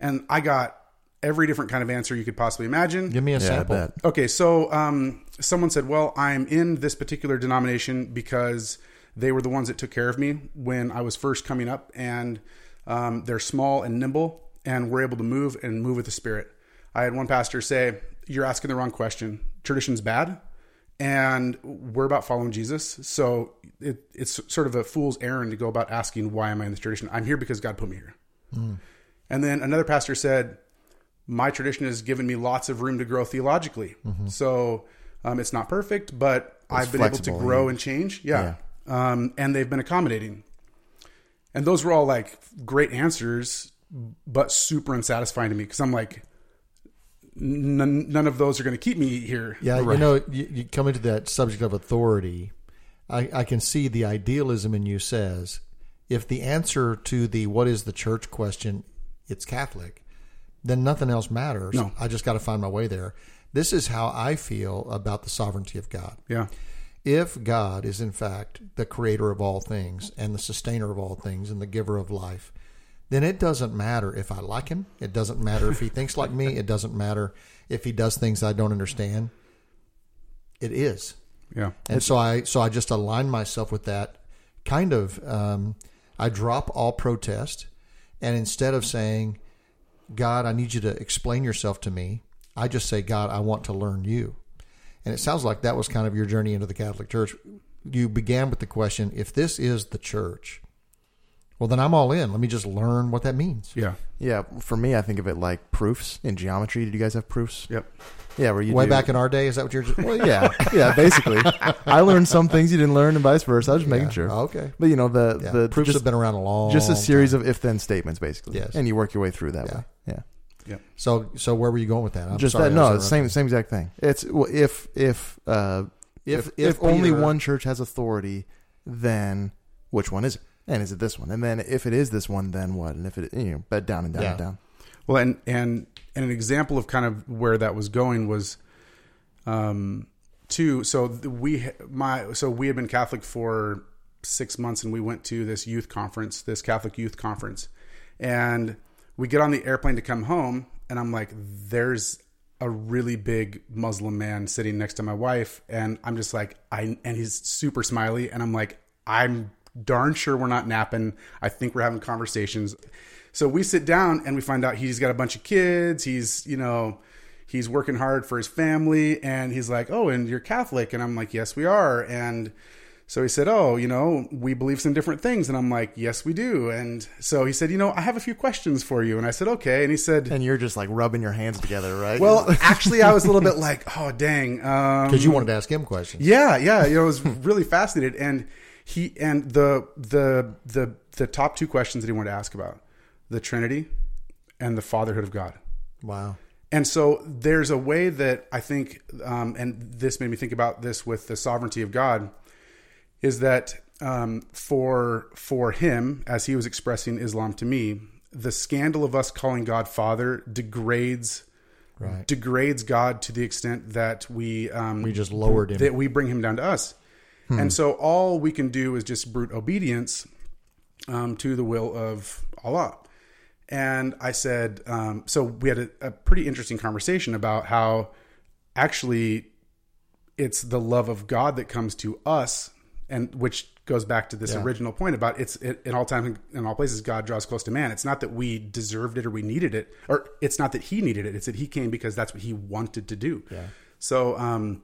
And I got every different kind of answer you could possibly imagine. Give me a yeah, sample. Okay, so um, someone said, "Well, I'm in this particular denomination because they were the ones that took care of me when I was first coming up, and um, they're small and nimble, and we're able to move and move with the Spirit." I had one pastor say, "You're asking the wrong question. Tradition's bad, and we're about following Jesus. So it, it's sort of a fool's errand to go about asking why am I in this tradition. I'm here because God put me here." And then another pastor said, my tradition has given me lots of room to grow theologically. So um, it's not perfect, but I've been able to grow yeah. and change. Yeah. Um, and they've been accommodating. And those were all like great answers, but super unsatisfying to me because I'm like, none, none of those are going to keep me here. Yeah, right. you know, you, you come into that subject of authority. I, I can see the idealism in you says, if the answer to the what is the church question, it's Catholic, then nothing else matters. No. I just got to find my way there. This is how I feel about the sovereignty of God. Yeah. If God is in fact the creator of all things and the sustainer of all things and the giver of life, then it doesn't matter if I like him. It doesn't matter if he thinks like me. It doesn't matter if he does things I don't understand. It is. Yeah. And so I so I just align myself with that kind of um, I drop all protest and instead of saying, God, I need you to explain yourself to me, I just say, God, I want to learn you. And it sounds like that was kind of your journey into the Catholic Church. You began with the question, if this is the church, well then I'm all in. Let me just learn what that means. Yeah. Yeah, for me, I think of it like proofs in geometry. Did you guys have proofs? Yep. Yeah, where you Way do- back in our day, is that what you're Well, yeah, yeah. Basically, I learned some things you didn't learn, and vice versa. I was just making Yeah. sure. Oh, okay. But you know the Yeah. the proofs just, have been around a long just a series time. of if then statements, basically. Yes. and you work your way through that Yeah. way. Yeah, Yeah. So so where were you going with that? I'm just sorry, that. No, was it's same same exact thing. It's well, if if uh, if If- if, if only one church has authority, then which one is it? And is it this one? And then if it is this one, then what? And if it you know bed down and down Yeah. and down. Well, and and and an example of kind of where that was going was, um, two. So we my so we had been Catholic for six months, and we went to this youth conference, this Catholic youth conference, and we get on the airplane to come home, and I'm like, there's a really big Muslim man sitting next to my wife, and I'm just like, I and he's super smiley, and I'm like, I'm darn sure we're not napping. I think we're having conversations. So we sit down and we find out he's got a bunch of kids. He's, you know, he's working hard for his family. And he's like, Oh, and you're Catholic. And I'm like, Yes, we are. And so he said, Oh, you know, we believe some different things. And I'm like, Yes, we do. And so he said, You know, I have a few questions for you. And I said, Okay. And he said, And you're just like rubbing your hands together, right? Well, actually, I was a little bit like, Oh, dang. Um, because you wanted to ask him questions. yeah, yeah, you know, I was really fascinated, and he and the the the the top two questions that he wanted to ask about the Trinity and the fatherhood of God. Wow. And so there's a way that I think, um, and this made me think about this with the sovereignty of God, is that um, for for him, as he was expressing Islam to me, the scandal of us calling God Father degrades Right. degrades God to the extent that we um, We just lowered him. that we bring him down to us. And so all we can do is just brute obedience um, to the will of Allah. And I said, um, so we had a, a pretty interesting conversation about how actually it's the love of God that comes to us, and which goes back to this Yeah. original point about it's it, in all times in all places God draws close to man. It's not that we deserved it or we needed it, or it's not that He needed it. It's that He came because that's what He wanted to do. Yeah. So um,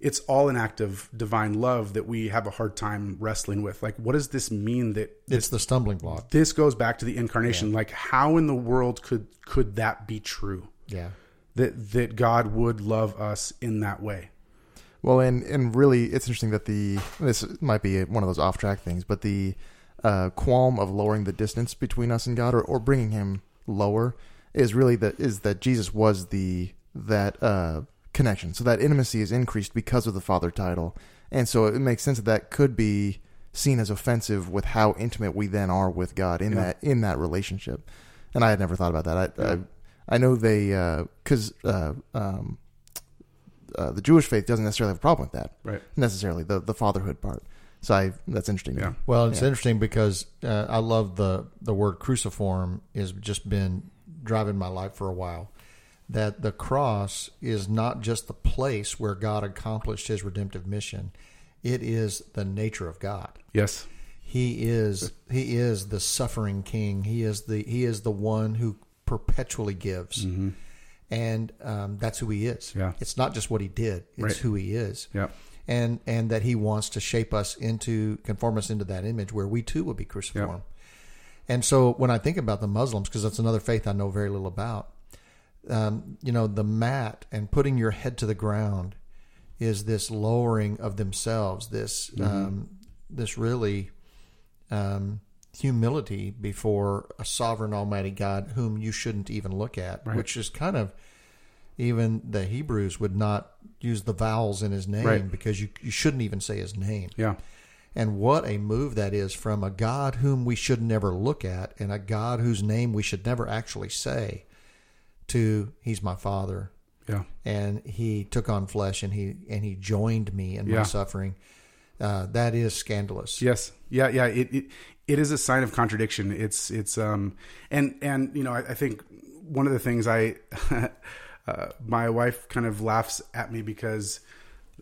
it's all an act of divine love that we have a hard time wrestling with. Like, what does this mean? That It's the stumbling block. this goes back to the incarnation. Like, how in the world could could that be true? Yeah. That that God would love us in that way? Well, and and really, it's interesting that the this might be one of those off track things, but the uh, qualm of lowering the distance between us and God, or, or bringing Him lower, is really that is that Jesus was the that uh, connection. So that intimacy is increased because of the Father title, and so it makes sense that that could be seen as offensive with how intimate we then are with God in Yeah. that in that relationship. And I had never thought about that. I I, I know they because uh, um, uh, the Jewish faith doesn't necessarily have a problem with that Right. necessarily the the fatherhood part. So I that's interesting. Yeah. Well, it's Yeah. interesting because uh, I love the the word cruciform has just been driving my life for a while. That the cross is not just the place where God accomplished His redemptive mission; it is the nature of God. Yes. He is He is the suffering King. He is the He is the one who perpetually gives, and um, that's who He is. Yeah. It's not just what He did; it's Right. who He is Yeah. and and that he wants to shape us into conform us into that image where we too will be cruciform. And so when I think about the Muslims, because that's another faith I know very little about, um, you know, the mat and putting your head to the ground is this lowering of themselves, this um, this really um, humility before a sovereign Almighty God whom you shouldn't even look at, Right. which is kind of even the Hebrews would not use the vowels in his name Right. because you, you shouldn't even say his name. Yeah. And what a move that is from a God whom we should never look at and a God whose name we should never actually say to he's my father Yeah. and he took on flesh and he and he joined me in my suffering. Uh, that is scandalous. Yes. Yeah. Yeah. It, it it is a sign of contradiction. It's it's um and and you know I, I think one of the things I [LAUGHS] uh, my wife kind of laughs at me because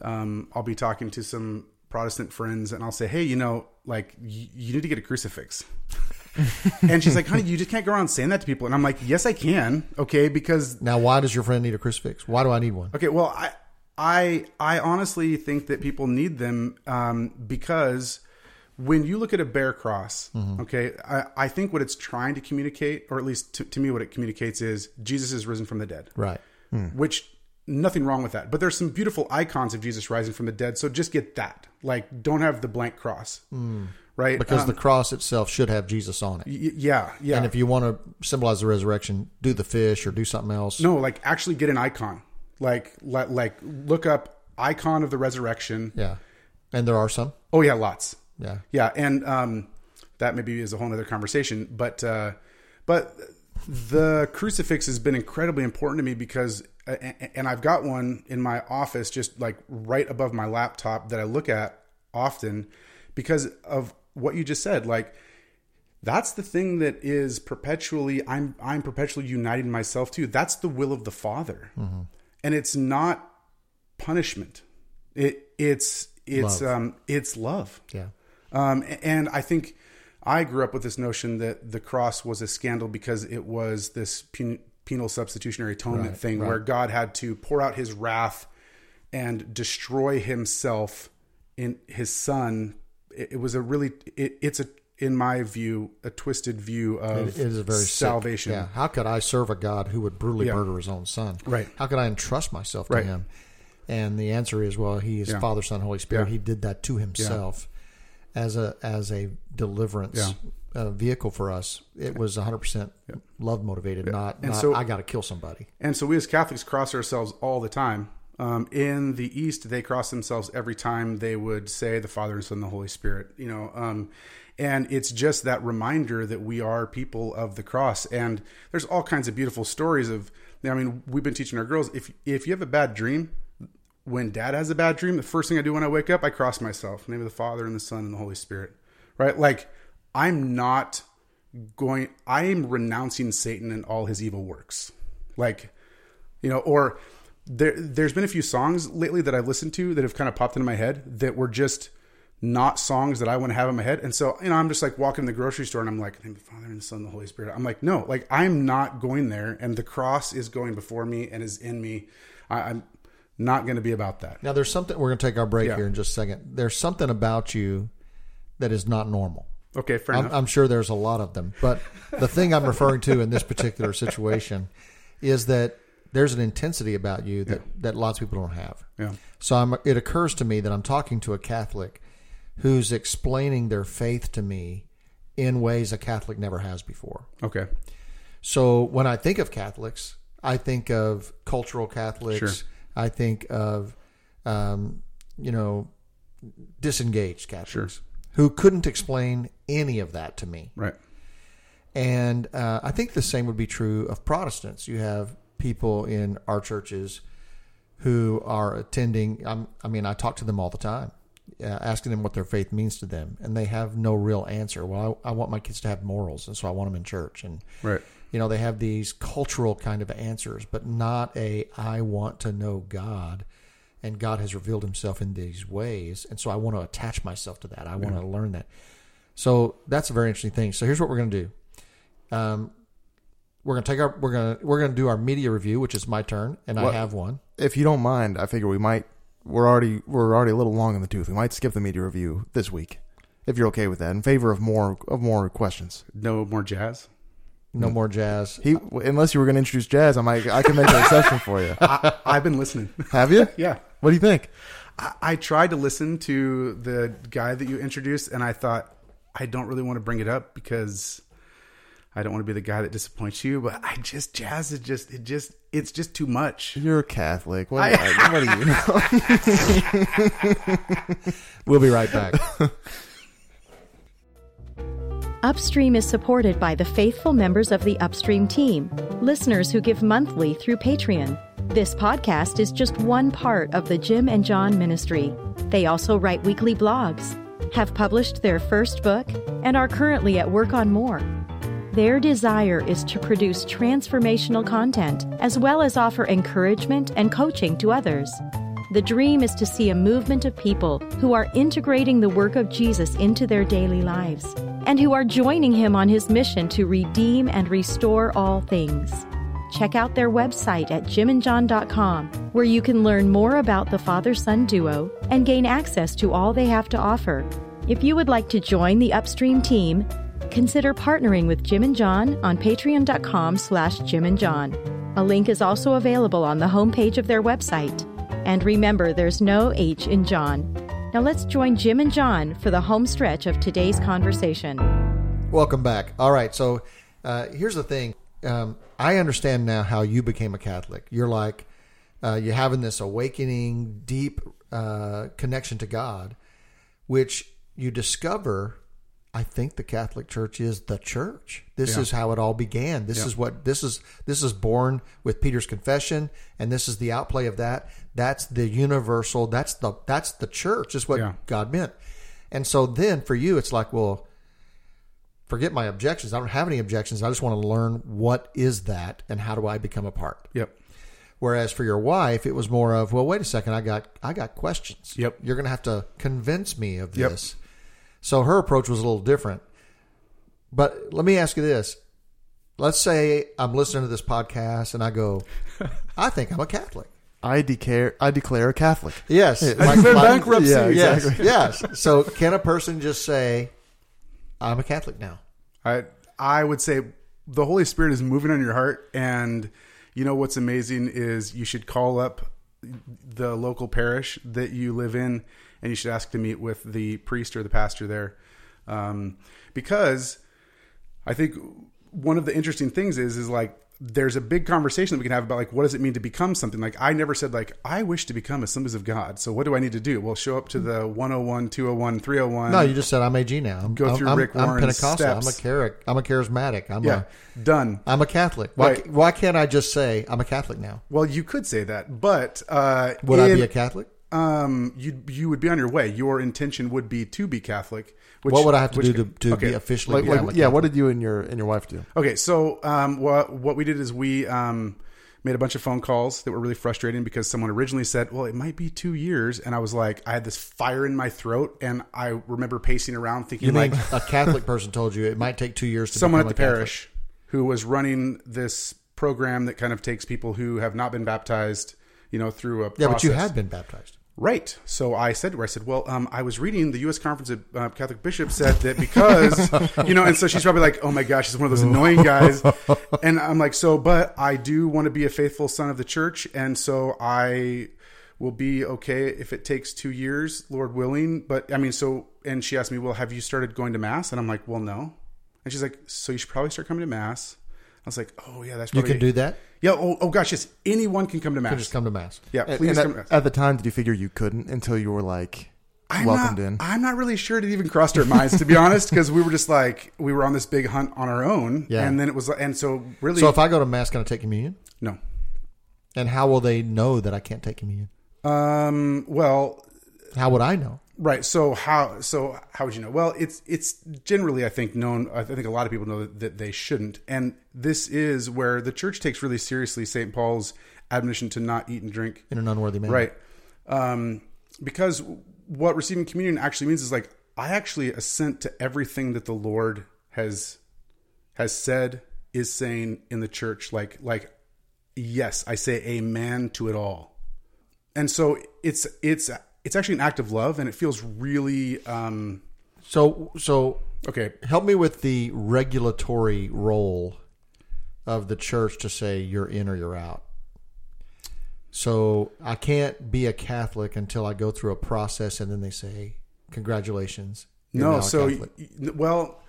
um, I'll be talking to some Protestant friends, and I'll say, "Hey, you know, like you need to get a crucifix." [LAUGHS] [LAUGHS] and she's like, "Honey, you just can't go around saying that to people." And I'm like, "Yes, I can. Okay, because Now, why does your friend need a crucifix? Why do I need one? Okay, well, I I I honestly think that people need them um, because when you look at a bare cross, mm-hmm. okay, I, I think what it's trying to communicate, or at least to, to me, what it communicates is Jesus is risen from the dead, Right. Hmm. which nothing wrong with that. But there's some beautiful icons of Jesus rising from the dead, so just get that. Like, don't have the blank cross, hmm. Right? Because Um, the cross itself should have Jesus on it. y- yeah, yeah. And if you want to symbolize the resurrection, do the fish or do something else. no, like actually get an icon, like like, like look up icon of the resurrection. Yeah. And there are some. Oh yeah, lots. Yeah. Yeah, and um, that maybe is a whole other conversation. But uh, but the crucifix has been incredibly important to me because, uh, and I've got one in my office, just like right above my laptop that I look at often, because of what you just said. Like that's the thing that is perpetually I'm I'm perpetually uniting myself to. That's the will of the Father, and it's not punishment. It it's it's Love. um it's love. Yeah. Um, and I think I grew up with this notion that the cross was a scandal because it was this pen, penal substitutionary atonement Right, thing right. where God had to pour out his wrath and destroy himself in his son. It, it was a really, it, it's a, in my view, a twisted view of It is a very sick- salvation. yeah. How could I serve a God who would brutally Yeah. murder his own son? Right. How could I entrust myself to Right. him? And the answer is, well, he is Yeah. Father, Son, Holy Spirit. Yeah. He did that to himself as a as a deliverance uh, vehicle for us. It was 100 percent love motivated, not And not so- I got to kill somebody. And so we as Catholics cross ourselves all the time. Um, in the East, they cross themselves every time they would say the Father and Son and the Holy Spirit. You know, um, and it's just that reminder that we are people of the cross. And there's all kinds of beautiful stories of. I mean, we've been teaching our girls if if you have a bad dream, when Dad has a bad dream, the first thing I do when I wake up, I cross myself. Name of the Father and the Son and the Holy Spirit. Right? Like I'm not going. I am renouncing Satan and all his evil works. Like you know or there there's been a few songs lately that I've listened to that have kind of popped into my head that were just not songs that I want to have in my head. And so, you know, I'm just like walking in the grocery store and I'm like, the name of the Father and the Son and the Holy Spirit. I'm like, no, like I'm not going there and the cross is going before me and is in me. I, I'm not going to be about that. Now, there's something. We're going to take our break Yeah. here in just a second. There's something about you that is not normal. Okay, fair I'm, enough. I'm sure there's a lot of them, but the thing I'm referring to in this particular situation is that there's an intensity about you that, that lots of people don't have. yeah. So I'm, it occurs to me that I'm talking to a Catholic who's explaining their faith to me in ways a Catholic never has before. Okay. So when I think of Catholics, I think of cultural Catholics. Sure. I think of, um, you know, disengaged Catholics who couldn't explain any of that to me. Right. And uh, I think the same would be true of Protestants. You have people in our churches who are attending. I'm, I mean, I talk to them all the time, uh, asking them what their faith means to them, and they have no real answer. Well, I, I want my kids to have morals, and so I want them in church. And Right. you know, they have these cultural kind of answers, but not a I want to know God, and God has revealed Himself in these ways, and so I want to attach myself to that. I want to learn that. So that's a very interesting thing. So here's what we're going to do. Um, we're going to take our we're going to we're going to do our media review, which is my turn, and I have one. If you don't mind, I figure we might. We're already we're already a little long in the tooth. We might skip the media review this week, if you're okay with that, in favor of more of more questions. No more jazz. No more jazz. He, unless you were going to introduce jazz, I might I can make an exception for you. [LAUGHS] I, I've been listening. Have you? [LAUGHS] yeah. What do you think? I, I tried to listen to the guy that you introduced, and I thought I don't really want to bring it up because I don't want to be the guy that disappoints you. But I just jazz is just it just it's just too much. You're a Catholic. What, I- what do you know? [LAUGHS] We'll be right back. Upstream is supported by the faithful members of the Upstream team, listeners who give monthly through Patreon. This podcast is just one part of the Jim and John ministry. They also write weekly blogs, have published their first book, and are currently at work on more. Their desire is to produce transformational content as well as offer encouragement and coaching to others. The dream is to see a movement of people who are integrating the work of Jesus into their daily lives and who are joining him on his mission to redeem and restore all things. Check out their website at jimandjohn.com, where you can learn more about the father son duo and gain access to all they have to offer. If you would like to join the Upstream team, consider partnering with Jim and John on patreon.com slash Jim and John. A link is also available on the homepage of their website. And remember, there's no H in John. Now let's join Jim and John for the home stretch of today's conversation. Welcome back. All right, so uh, here's the thing. Um, I understand now how you became a Catholic. You're like uh, you're having this awakening, deep uh, connection to God, which you discover. I think the Catholic Church is the church. This Yeah. is how it all began. This Yeah. is what this is. This is born with Peter's confession, and this is the outplay of that. That's the universal. That's the that's the church. Is what Yeah. God meant. And so then for you, it's like, well, forget my objections. I don't have any objections. I just want to learn what is that and how do I become a part. Yep. Whereas for your wife, it was more of, well, wait a second, I got I got questions. Yep. You're going to have to convince me of Yep. this. So her approach was a little different. But let me ask you this. Let's say I'm listening to this podcast and I go, [LAUGHS] I think I'm a Catholic. I declare I declare a Catholic. Yes. I Like- [LAUGHS] declare like- bankruptcy. Yeah, Yes. [LAUGHS] Yes. So can a person just say, I'm a Catholic now? I I would say the Holy Spirit is moving on your heart, and you know what's amazing is you should call up the local parish that you live in, and you should ask to meet with the priest or the pastor there, um, because I think one of the interesting things is is like there's a big conversation that we can have about like what does it mean to become something like i never said like i wish to become a assemblies of god so what do i need to do well show up to the 101 201 301 No, you just said I'm AG now. I'm, Go I'm- through I'm, Rick I'm Warren's Pentecostal. I'm a steps. char- I'm a charismatic. I'm yeah a done I'm a Catholic. Why, Right. why can't I just say I'm a Catholic now? Well, you could say that, but uh, Would I be a Catholic? Um, you you would be on your way. Your intention would be to be Catholic. Which, what would I have to do to, to okay. be officially? Like, like yeah, what did you and your and your wife do? Okay, so um, what what we did is we um made a bunch of phone calls that were really frustrating because someone originally said, "Well, it might be two years," and I was like, I had this fire in my throat, and I remember pacing around thinking, You like, a Catholic person told you it might take two years to someone at the a Catholic? parish who was running this program that kind of takes people who have not been baptized, you know, through a Yeah, but you had been baptized. Right. So I said to her, I said, well, um, I was reading the U.S. Conference of uh, Catholic Bishops said that because, [LAUGHS] you know, and so she's probably like, oh my gosh, she's one of those annoying guys. [LAUGHS] And I'm like, so, but I do want to be a faithful son of the church. And so I will be okay if it takes two years, Lord willing. But I mean, so, and she asked me, well, have you started going to Mass? And I'm like, well, no. And she's like, so you should probably start coming to Mass. I was like, oh yeah, that's true. You can do that. Yeah. Oh, oh gosh, yes. Anyone can come to Mass. can just come to mass. yeah. And- Please and come. to at, Mass. at the time, did you figure you couldn't until you were like I'm welcomed not, in? I'm not really sure it even crossed our minds to be honest, because we were just like we were on this big hunt on our own, Yeah. and then it was and so really So if I go to mass, can I take communion? no. And how will they know that I can't take communion? Um. Well, How would I know? Right. So how so how would you know? Well, it's it's generally I think known. I think a lot of people know that, that they shouldn't, and this is where the church takes really seriously Saint Paul's admonition to not eat and drink In an unworthy manner. Right. Um, because what receiving communion actually means is like I actually assent to everything that the Lord has has said is saying in the church. Like like yes, I say amen to it all. And so it's it's it's actually an act of love and it feels really um So so okay. help me with the regulatory role of the church to say you're in or you're out. So I can't be a Catholic until I go through a process and then they say, Congratulations. No, so y- well,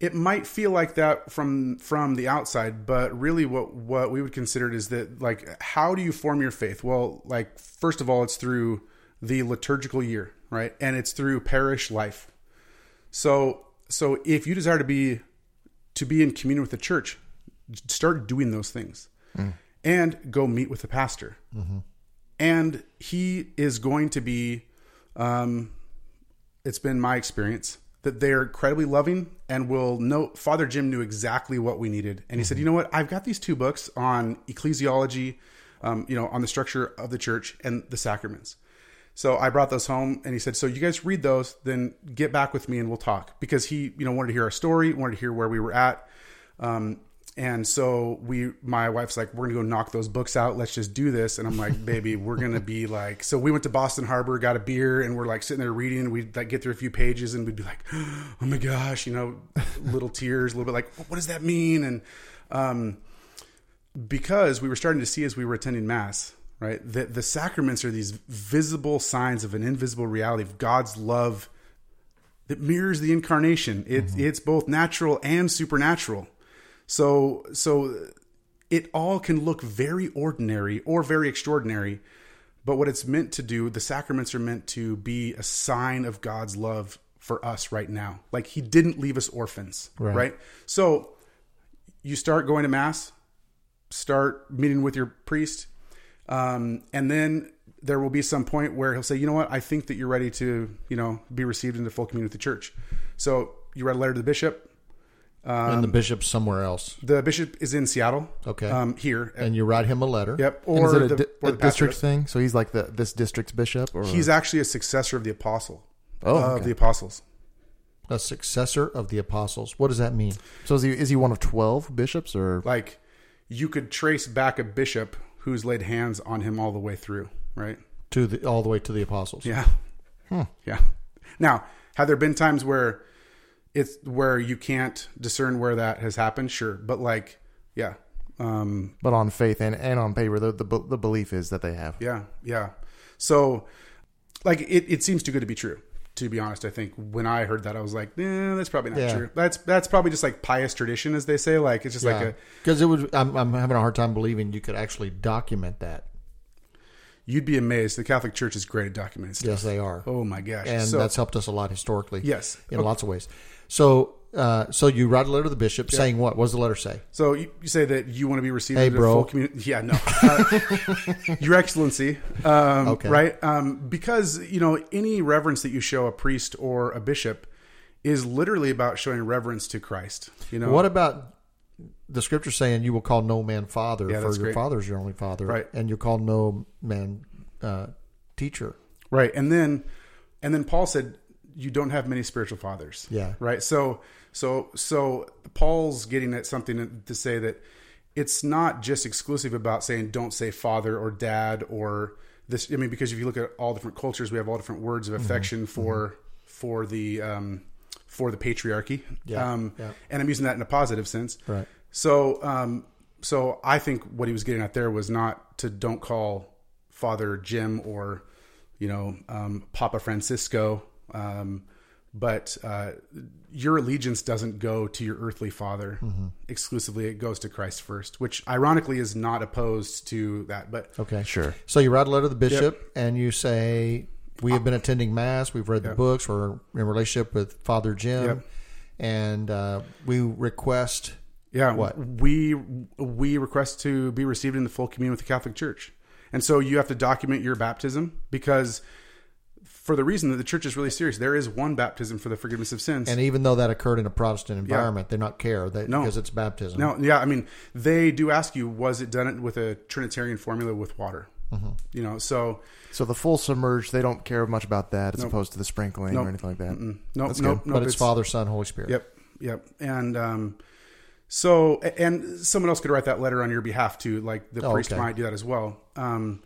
it might feel like that from from the outside, but really, what what we would consider it is that like, how do you form your faith? Well, like first of all, it's through the liturgical year, right, and it's through parish life. So so if you desire to be to be in communion with the church, start doing those things, and go meet with the pastor, and he is going to be. Um, it's been my experience that they're incredibly loving and will know father jim knew exactly what we needed. And he said you know what? I've got these two books on ecclesiology um, you know, on the structure of the church and the sacraments. So I brought those home, and he said, "So you guys read those, then get back with me, and we'll talk." Because he, you know, wanted to hear our story, wanted to hear where we were at. Um, and so we, my wife's like, we're gonna go knock those books out. Let's just do this. And I'm like, [LAUGHS] baby, we're gonna be like. So we went to Boston Harbor, got a beer, and we're like sitting there reading. We'd like get through a few pages, and we'd be like, oh my gosh, you know, [LAUGHS] little tears, a little bit like, what does that mean? And um, because we were starting to see as we were attending mass, right, that the sacraments are these visible signs of an invisible reality of God's love that mirrors the incarnation. It's mm-hmm. it's both natural and supernatural. So so it all can look very ordinary or very extraordinary, but what it's meant to do, the sacraments are meant to be a sign of God's love for us right now. Like he didn't leave us orphans, Right. right? So you start going to mass, start meeting with your priest, um, and then there will be some point where he'll say, "You know what? I think that you're ready to, you know, be received into full communion with the church." So you write a letter to the bishop. and the bishop's somewhere else. The bishop is in Seattle. Okay. Um, here. And you write him a letter. yep. Or is it a, the, di- or the district thing? So he's like the this district's bishop, or He's actually a successor of the apostle. Oh, of okay. the apostles. A successor of the apostles. What does that mean? so is he is he one of twelve bishops or Like you could trace back a bishop who's laid hands on him all the way through, right? To the all the way to the apostles. Yeah. Yeah. Now, have there been times where it's where you can't discern where that has happened? Sure, but like, yeah, um, but on faith and, and on paper the, the the belief is that they have. yeah, yeah. So, like, it, it seems too good to be true. To be honest, I think when I heard that, I was like, "Nah, that's probably not Yeah. true. That's that's probably just like pious tradition, as they say. Like, it's just like a because it would. I'm, I'm having a hard time believing you could actually document that. you'd be amazed. The Catholic Church is great at documenting stuff. Yes, they are, Oh my gosh! and so, that's helped us a lot historically. Yes. in Okay. lots of ways. So, uh, so you write a letter to the bishop saying what? What does the letter say? So you, you say that you want to be received Hey, into bro. full community? [LAUGHS] Yeah, no, uh, Your Excellency, um, Okay. right? Um, because you know any reverence that you show a priest or a bishop is literally about showing reverence to Christ. You know, What about the scripture saying you will call no man father, Yeah, for your great. father is your only father, Right. And you call no man uh, teacher. right? And then, and then Paul said, "You don't have many spiritual fathers." Yeah. right. So, so, so Paul's getting at something to say that it's not just exclusive about saying don't say father or dad or this. I mean, because if you look at all different cultures, we have all different words Mm-hmm. of affection for for the um, for the patriarchy. Yeah, Um, yeah. And I'm using that in a positive sense. Right. So, um, so I think what he was getting at there was not to don't call Father Jim or, you know, um, Papa Francisco, um, but uh, your allegiance doesn't go to your earthly father exclusively; it goes to Christ first. Which, ironically, is not opposed to that. But Okay, Sure. So you write a letter to the bishop and you say, "We have been attending mass. We've read the books. We're in relationship with Father Jim, Yep. and uh, we request." Yeah, What? we we request to be received in the full communion with the Catholic Church, and so you have to document your baptism because, for the reason that the Church is really serious, there is one baptism for the forgiveness of sins. And even though that occurred in a Protestant environment, they not care that No. because it's baptism. no, yeah, I mean they do ask you, was it done with a Trinitarian formula with water? Mm-hmm. You know, so So the full submerged, they don't care much about that as Nope. opposed to the sprinkling Nope. or anything like that. no, no, but it's, Father, Son, Holy Spirit. Yep, yep, and um, so and someone else could write that letter on your behalf too, like the Oh, priest okay. might do that as well. Um,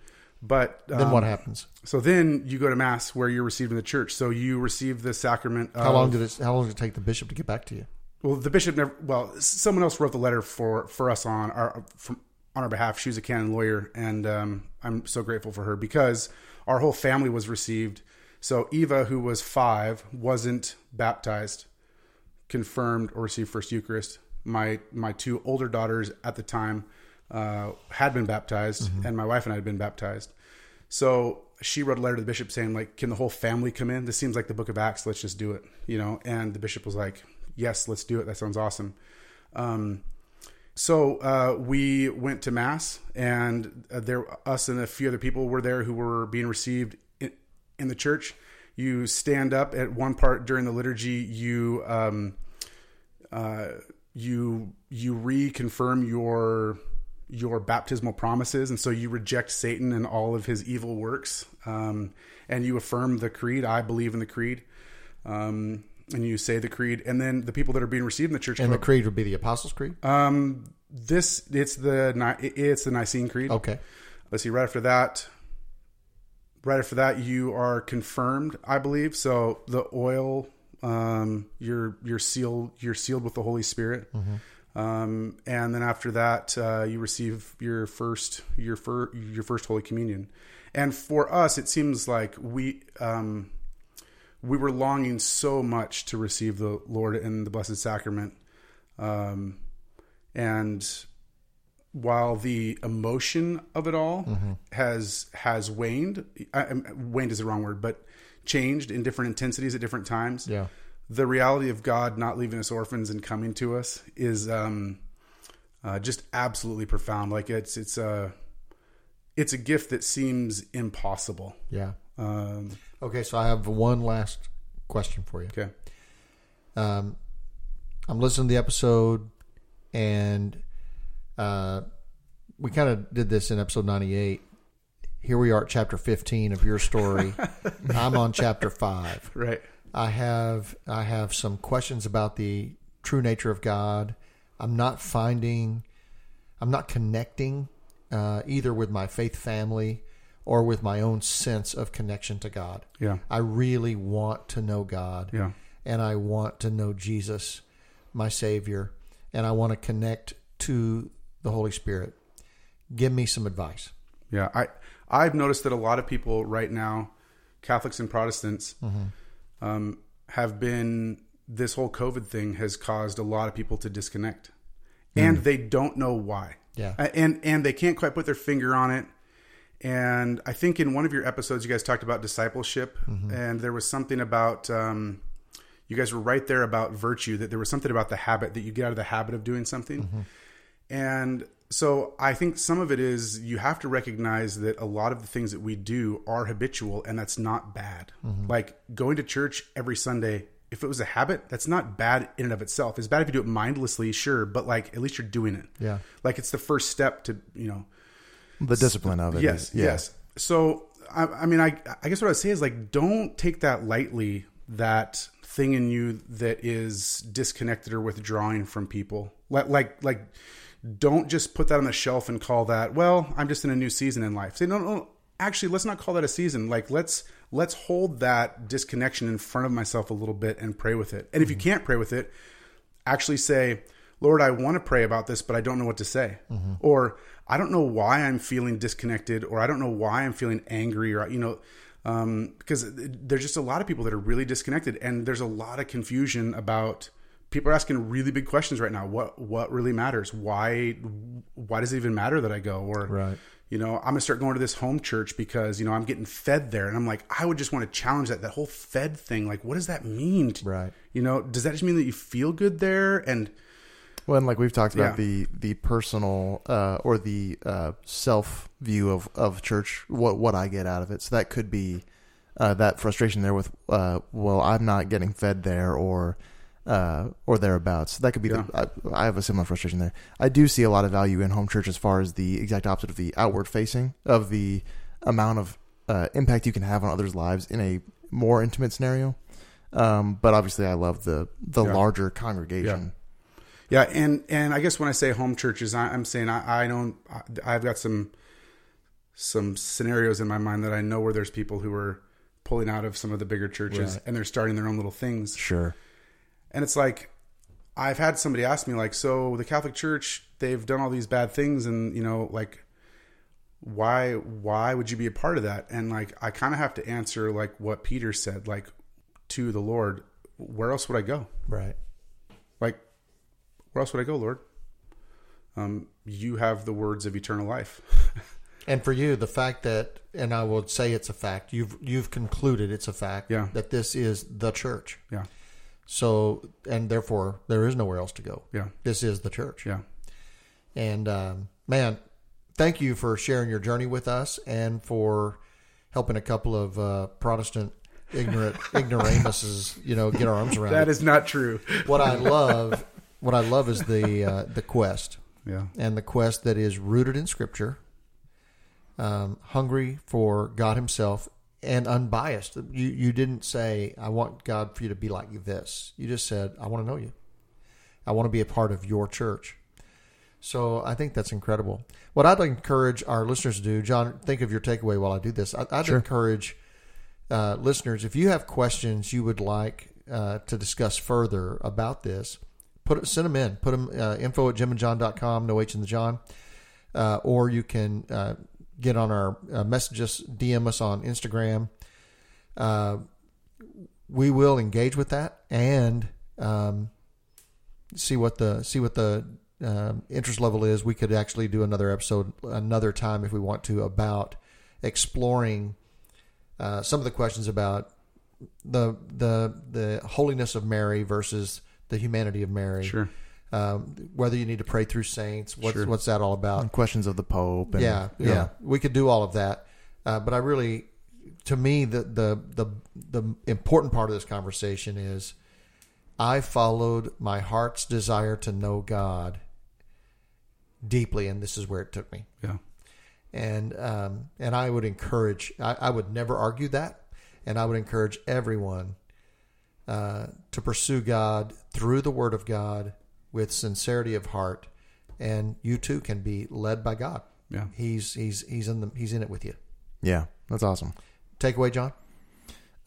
but Then um, what happens? So then you go to mass where you're received in the church. So you receive the sacrament. Of, How long did it? How long did it take the bishop to get back to you? Well, the bishop never. Well, someone else wrote the letter for for us on our from, on our behalf. She was a canon lawyer, and um, I'm so grateful for her because our whole family was received. So Eva, who was five, wasn't baptized, confirmed, or received first Eucharist. My my two older daughters at the time uh, had been baptized, and my wife and I had been baptized. So she wrote a letter to the bishop saying, like, can the whole family come in? This seems like the book of Acts. Let's just do it, you know? And the bishop was like, yes, let's do it. That sounds awesome. Um, so uh, we went to mass, and uh, there, us and a few other people were there who were being received in, in the church. You stand up at one part during the liturgy. You uh, you you reconfirm your your baptismal promises, and so you reject Satan and all of his evil works, um, and you affirm the creed. I believe in the creed, um, and you say the creed, and then the people that are being received in the church. And the creed would be the Apostles' Creed. um, this it's the it's the Nicene Creed. Okay. Let's see. Right after that, right after that, you are confirmed, I believe. So the oil, um, you're you're sealed. You're sealed with the Holy Spirit. Um, and then after that, uh, you receive your first your fir- your first Holy Communion. And for us, it seems like we um, we were longing so much to receive the Lord in the Blessed Sacrament. Um, and while the emotion of it all has has waned, I, I- waned is the wrong word, but changed in different intensities at different times. Yeah. The reality of God not leaving us orphans and coming to us is um, uh, just absolutely profound. Like it's it's a it's a gift that seems impossible. Yeah. Um, Okay. So I have one last question for you. okay. um, I'm listening to the episode, and uh, we kind of did this in episode 98. Here we are at chapter 15 of your story. [LAUGHS] I'm on chapter five. Right. I have I have some questions about the true nature of God. I'm not finding, I'm not connecting uh, either with my faith family or with my own sense of connection to God. Yeah. I really want to know God Yeah. and I want to know Jesus, my Savior, and I want to connect to the Holy Spirit. Give me some advice. Yeah, I I've noticed that a lot of people right now, Catholics and Protestants, um, have been this whole COVID thing has caused a lot of people to disconnect, and they don't know why. Yeah. And and they can't quite put their finger on it. And I think in one of your episodes, you guys talked about discipleship, and there was something about. Um, you guys were right there about virtue that there was something about the habit that you get out of the habit of doing something and so I think some of it is you have to recognize that a lot of the things that we do are habitual and that's not bad. Mm-hmm. Like going to church every Sunday, if it was a habit, that's not bad in and of itself. It's bad if you do it mindlessly, sure, but like at least you're doing it. Yeah. Like it's the first step to, you know, The discipline of it. yes, is- yeah. yes. So I, I mean, I I guess what I would say is like, don't take that lightly. That thing in you that is disconnected or withdrawing from people. Like like like, don't just put that on the shelf and call that. Well, I'm just in a new season in life. Say no, no. Actually, let's not call that a season. Like let's let's hold that disconnection in front of myself a little bit and pray with it. And if you can't pray with it, actually say, Lord, I want to pray about this, but I don't know what to say. Or I don't know why I'm feeling disconnected, or I don't know why I'm feeling angry, or, you know, um, because there's just a lot of people that are really disconnected, and there's a lot of confusion about people are asking really big questions right now. What what really matters? Why why does it even matter that I go? Or Right. you know, I'm gonna start going to this home church because you know I'm getting fed there, and I'm like, I would just want to challenge that that whole fed thing. Like, what does that mean? Right. You know, does that just mean that you feel good there? And Well, and like we've talked about Yeah. the the personal uh, or the uh, self view of, of church, what what I get out of it. So that could be uh, that frustration there with, uh, well, I'm not getting fed there, or uh, or thereabouts. That could be. The, I, I have a similar frustration there. I do see a lot of value in home church as far as the exact opposite of the outward facing of the amount of uh, impact you can have on others' lives in a more intimate scenario. Um, but obviously, I love the the Yeah. larger congregation. Yeah, and and I guess when I say home churches, I, I'm saying I, I don't. I, I've got some some scenarios in my mind that I know where there's people who are pulling out of some of the bigger churches Right. and they're starting their own little things. Sure. And it's like I've had somebody ask me like, so the Catholic Church they've done all these bad things, and you know like why why would you be a part of that? And like I kind of have to answer like what Peter said, like to the Lord, where else would I go? Right. Like, where else would I go, Lord? Um, you have the words of eternal life. [LAUGHS] And for you, the fact that, and I would say it's a fact, you've you've concluded it's a fact Yeah. that this is the church. yeah, So, and therefore, there is nowhere else to go. yeah, This is the church. yeah. And um, man, thank you for sharing your journey with us and for helping a couple of uh, Protestant ignorant [LAUGHS] ignoramuses, you know, get our arms around That it. is not true. what I [LAUGHS] love. What I love is the uh, the quest. Yeah. and the quest that is rooted in Scripture, um, hungry for God Himself, and unbiased. You you didn't say, "I want God for you to be like this." You just said, "I want to know you. I want to be a part of your church." So I think that's incredible. What I'd encourage our listeners to do, John, think of your takeaway while I do this. I- I'd encourage uh, listeners if you have questions you would like uh, to discuss further about this, put send them in. Put them uh, info at jimandjohn.com, no H in the John, uh, or you can uh, get on our uh, messages, DM us on Instagram. Uh, we will engage with that and um, see what the see what the um, interest level is. We could actually do another episode another time if we want to about exploring uh, some of the questions about the the the holiness of Mary versus the humanity of Mary. Sure. Um, whether you need to pray through saints, what's Sure. what's that all about? And questions of the Pope. And, yeah, know, yeah, we could do all of that. Uh, but I really, to me, the, the the the important part of this conversation is, I followed my heart's desire to know God deeply, and this is where it took me. Yeah. And um, and I would encourage, I, I would never argue that, and I would encourage everyone uh, to pursue God through the Word of God with sincerity of heart, and you too can be led by God. Yeah. He's he's he's in the he's in it with you. yeah, that's awesome. Takeaway, John.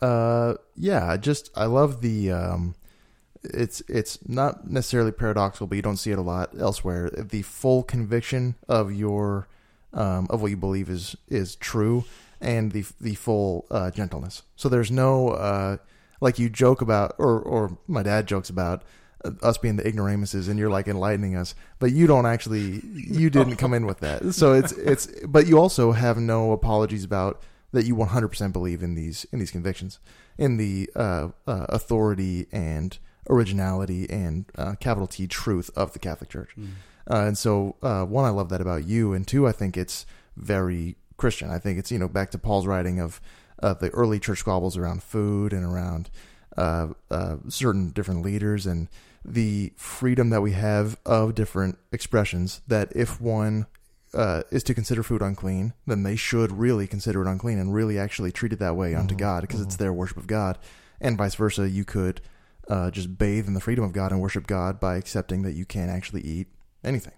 Uh, yeah, I just I love the um, it's it's not necessarily paradoxical, but you don't see it a lot elsewhere. The full conviction of your um, of what you believe is is true, and the the full uh, gentleness. So there's no uh, like you joke about, or or my dad jokes about uh, us being the ignoramuses, and you're like enlightening us, but you don't actually you didn't come in with that. So it's it's but you also have no apologies about that you 100% believe in these in these convictions in the uh, uh, authority and originality and uh, capital T truth of the Catholic Church. Uh, and so uh, one I love that about you and two I think it's very Christian. I think it's you know back to Paul's writing of uh, the early church squabbles around food and around uh, uh, certain different leaders and the freedom that we have of different expressions that if one uh, is to consider food unclean, then they should really consider it unclean and really actually treat it that way unto God because it's their worship of God, and vice versa. You could uh, just bathe in the freedom of God and worship God by accepting that you can't actually eat anything.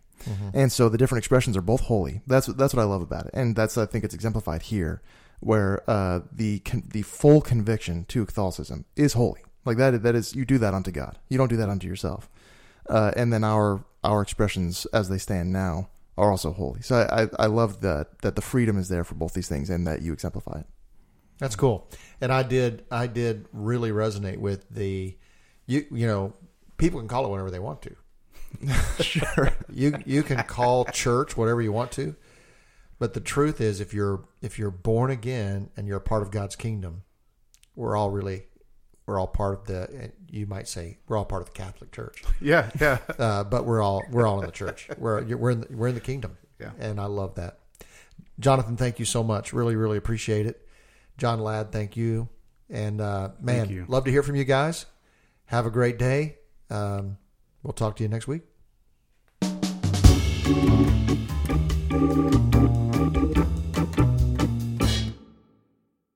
And so the different expressions are both holy. That's that's what I love about it, and that's I think it's exemplified here, where uh, the con- the full conviction to Catholicism is holy. Like that that is you do that unto God. You don't do that unto yourself. Uh, and then our our expressions as they stand now are also holy. So I, I, I love that that the freedom is there for both these things and that you exemplify it. That's cool. And I did I did really resonate with the you you know people can call it whatever they want to. [LAUGHS] Sure. You you can call church whatever you want to, but the truth is if you're if you're born again and you're a part of God's kingdom, we're all really we're all part of the you might say we're all part of the Catholic Church. [LAUGHS] Yeah. Yeah. [LAUGHS] uh, but we're all we're all in the church. We're we're in the, we're in the kingdom. Yeah. and I love that. Jonathan, thank you so much. Really, really appreciate it. John Ladd, thank you. And uh, man, you. love to hear from you guys. Have a great day. Um, we'll talk to you next week.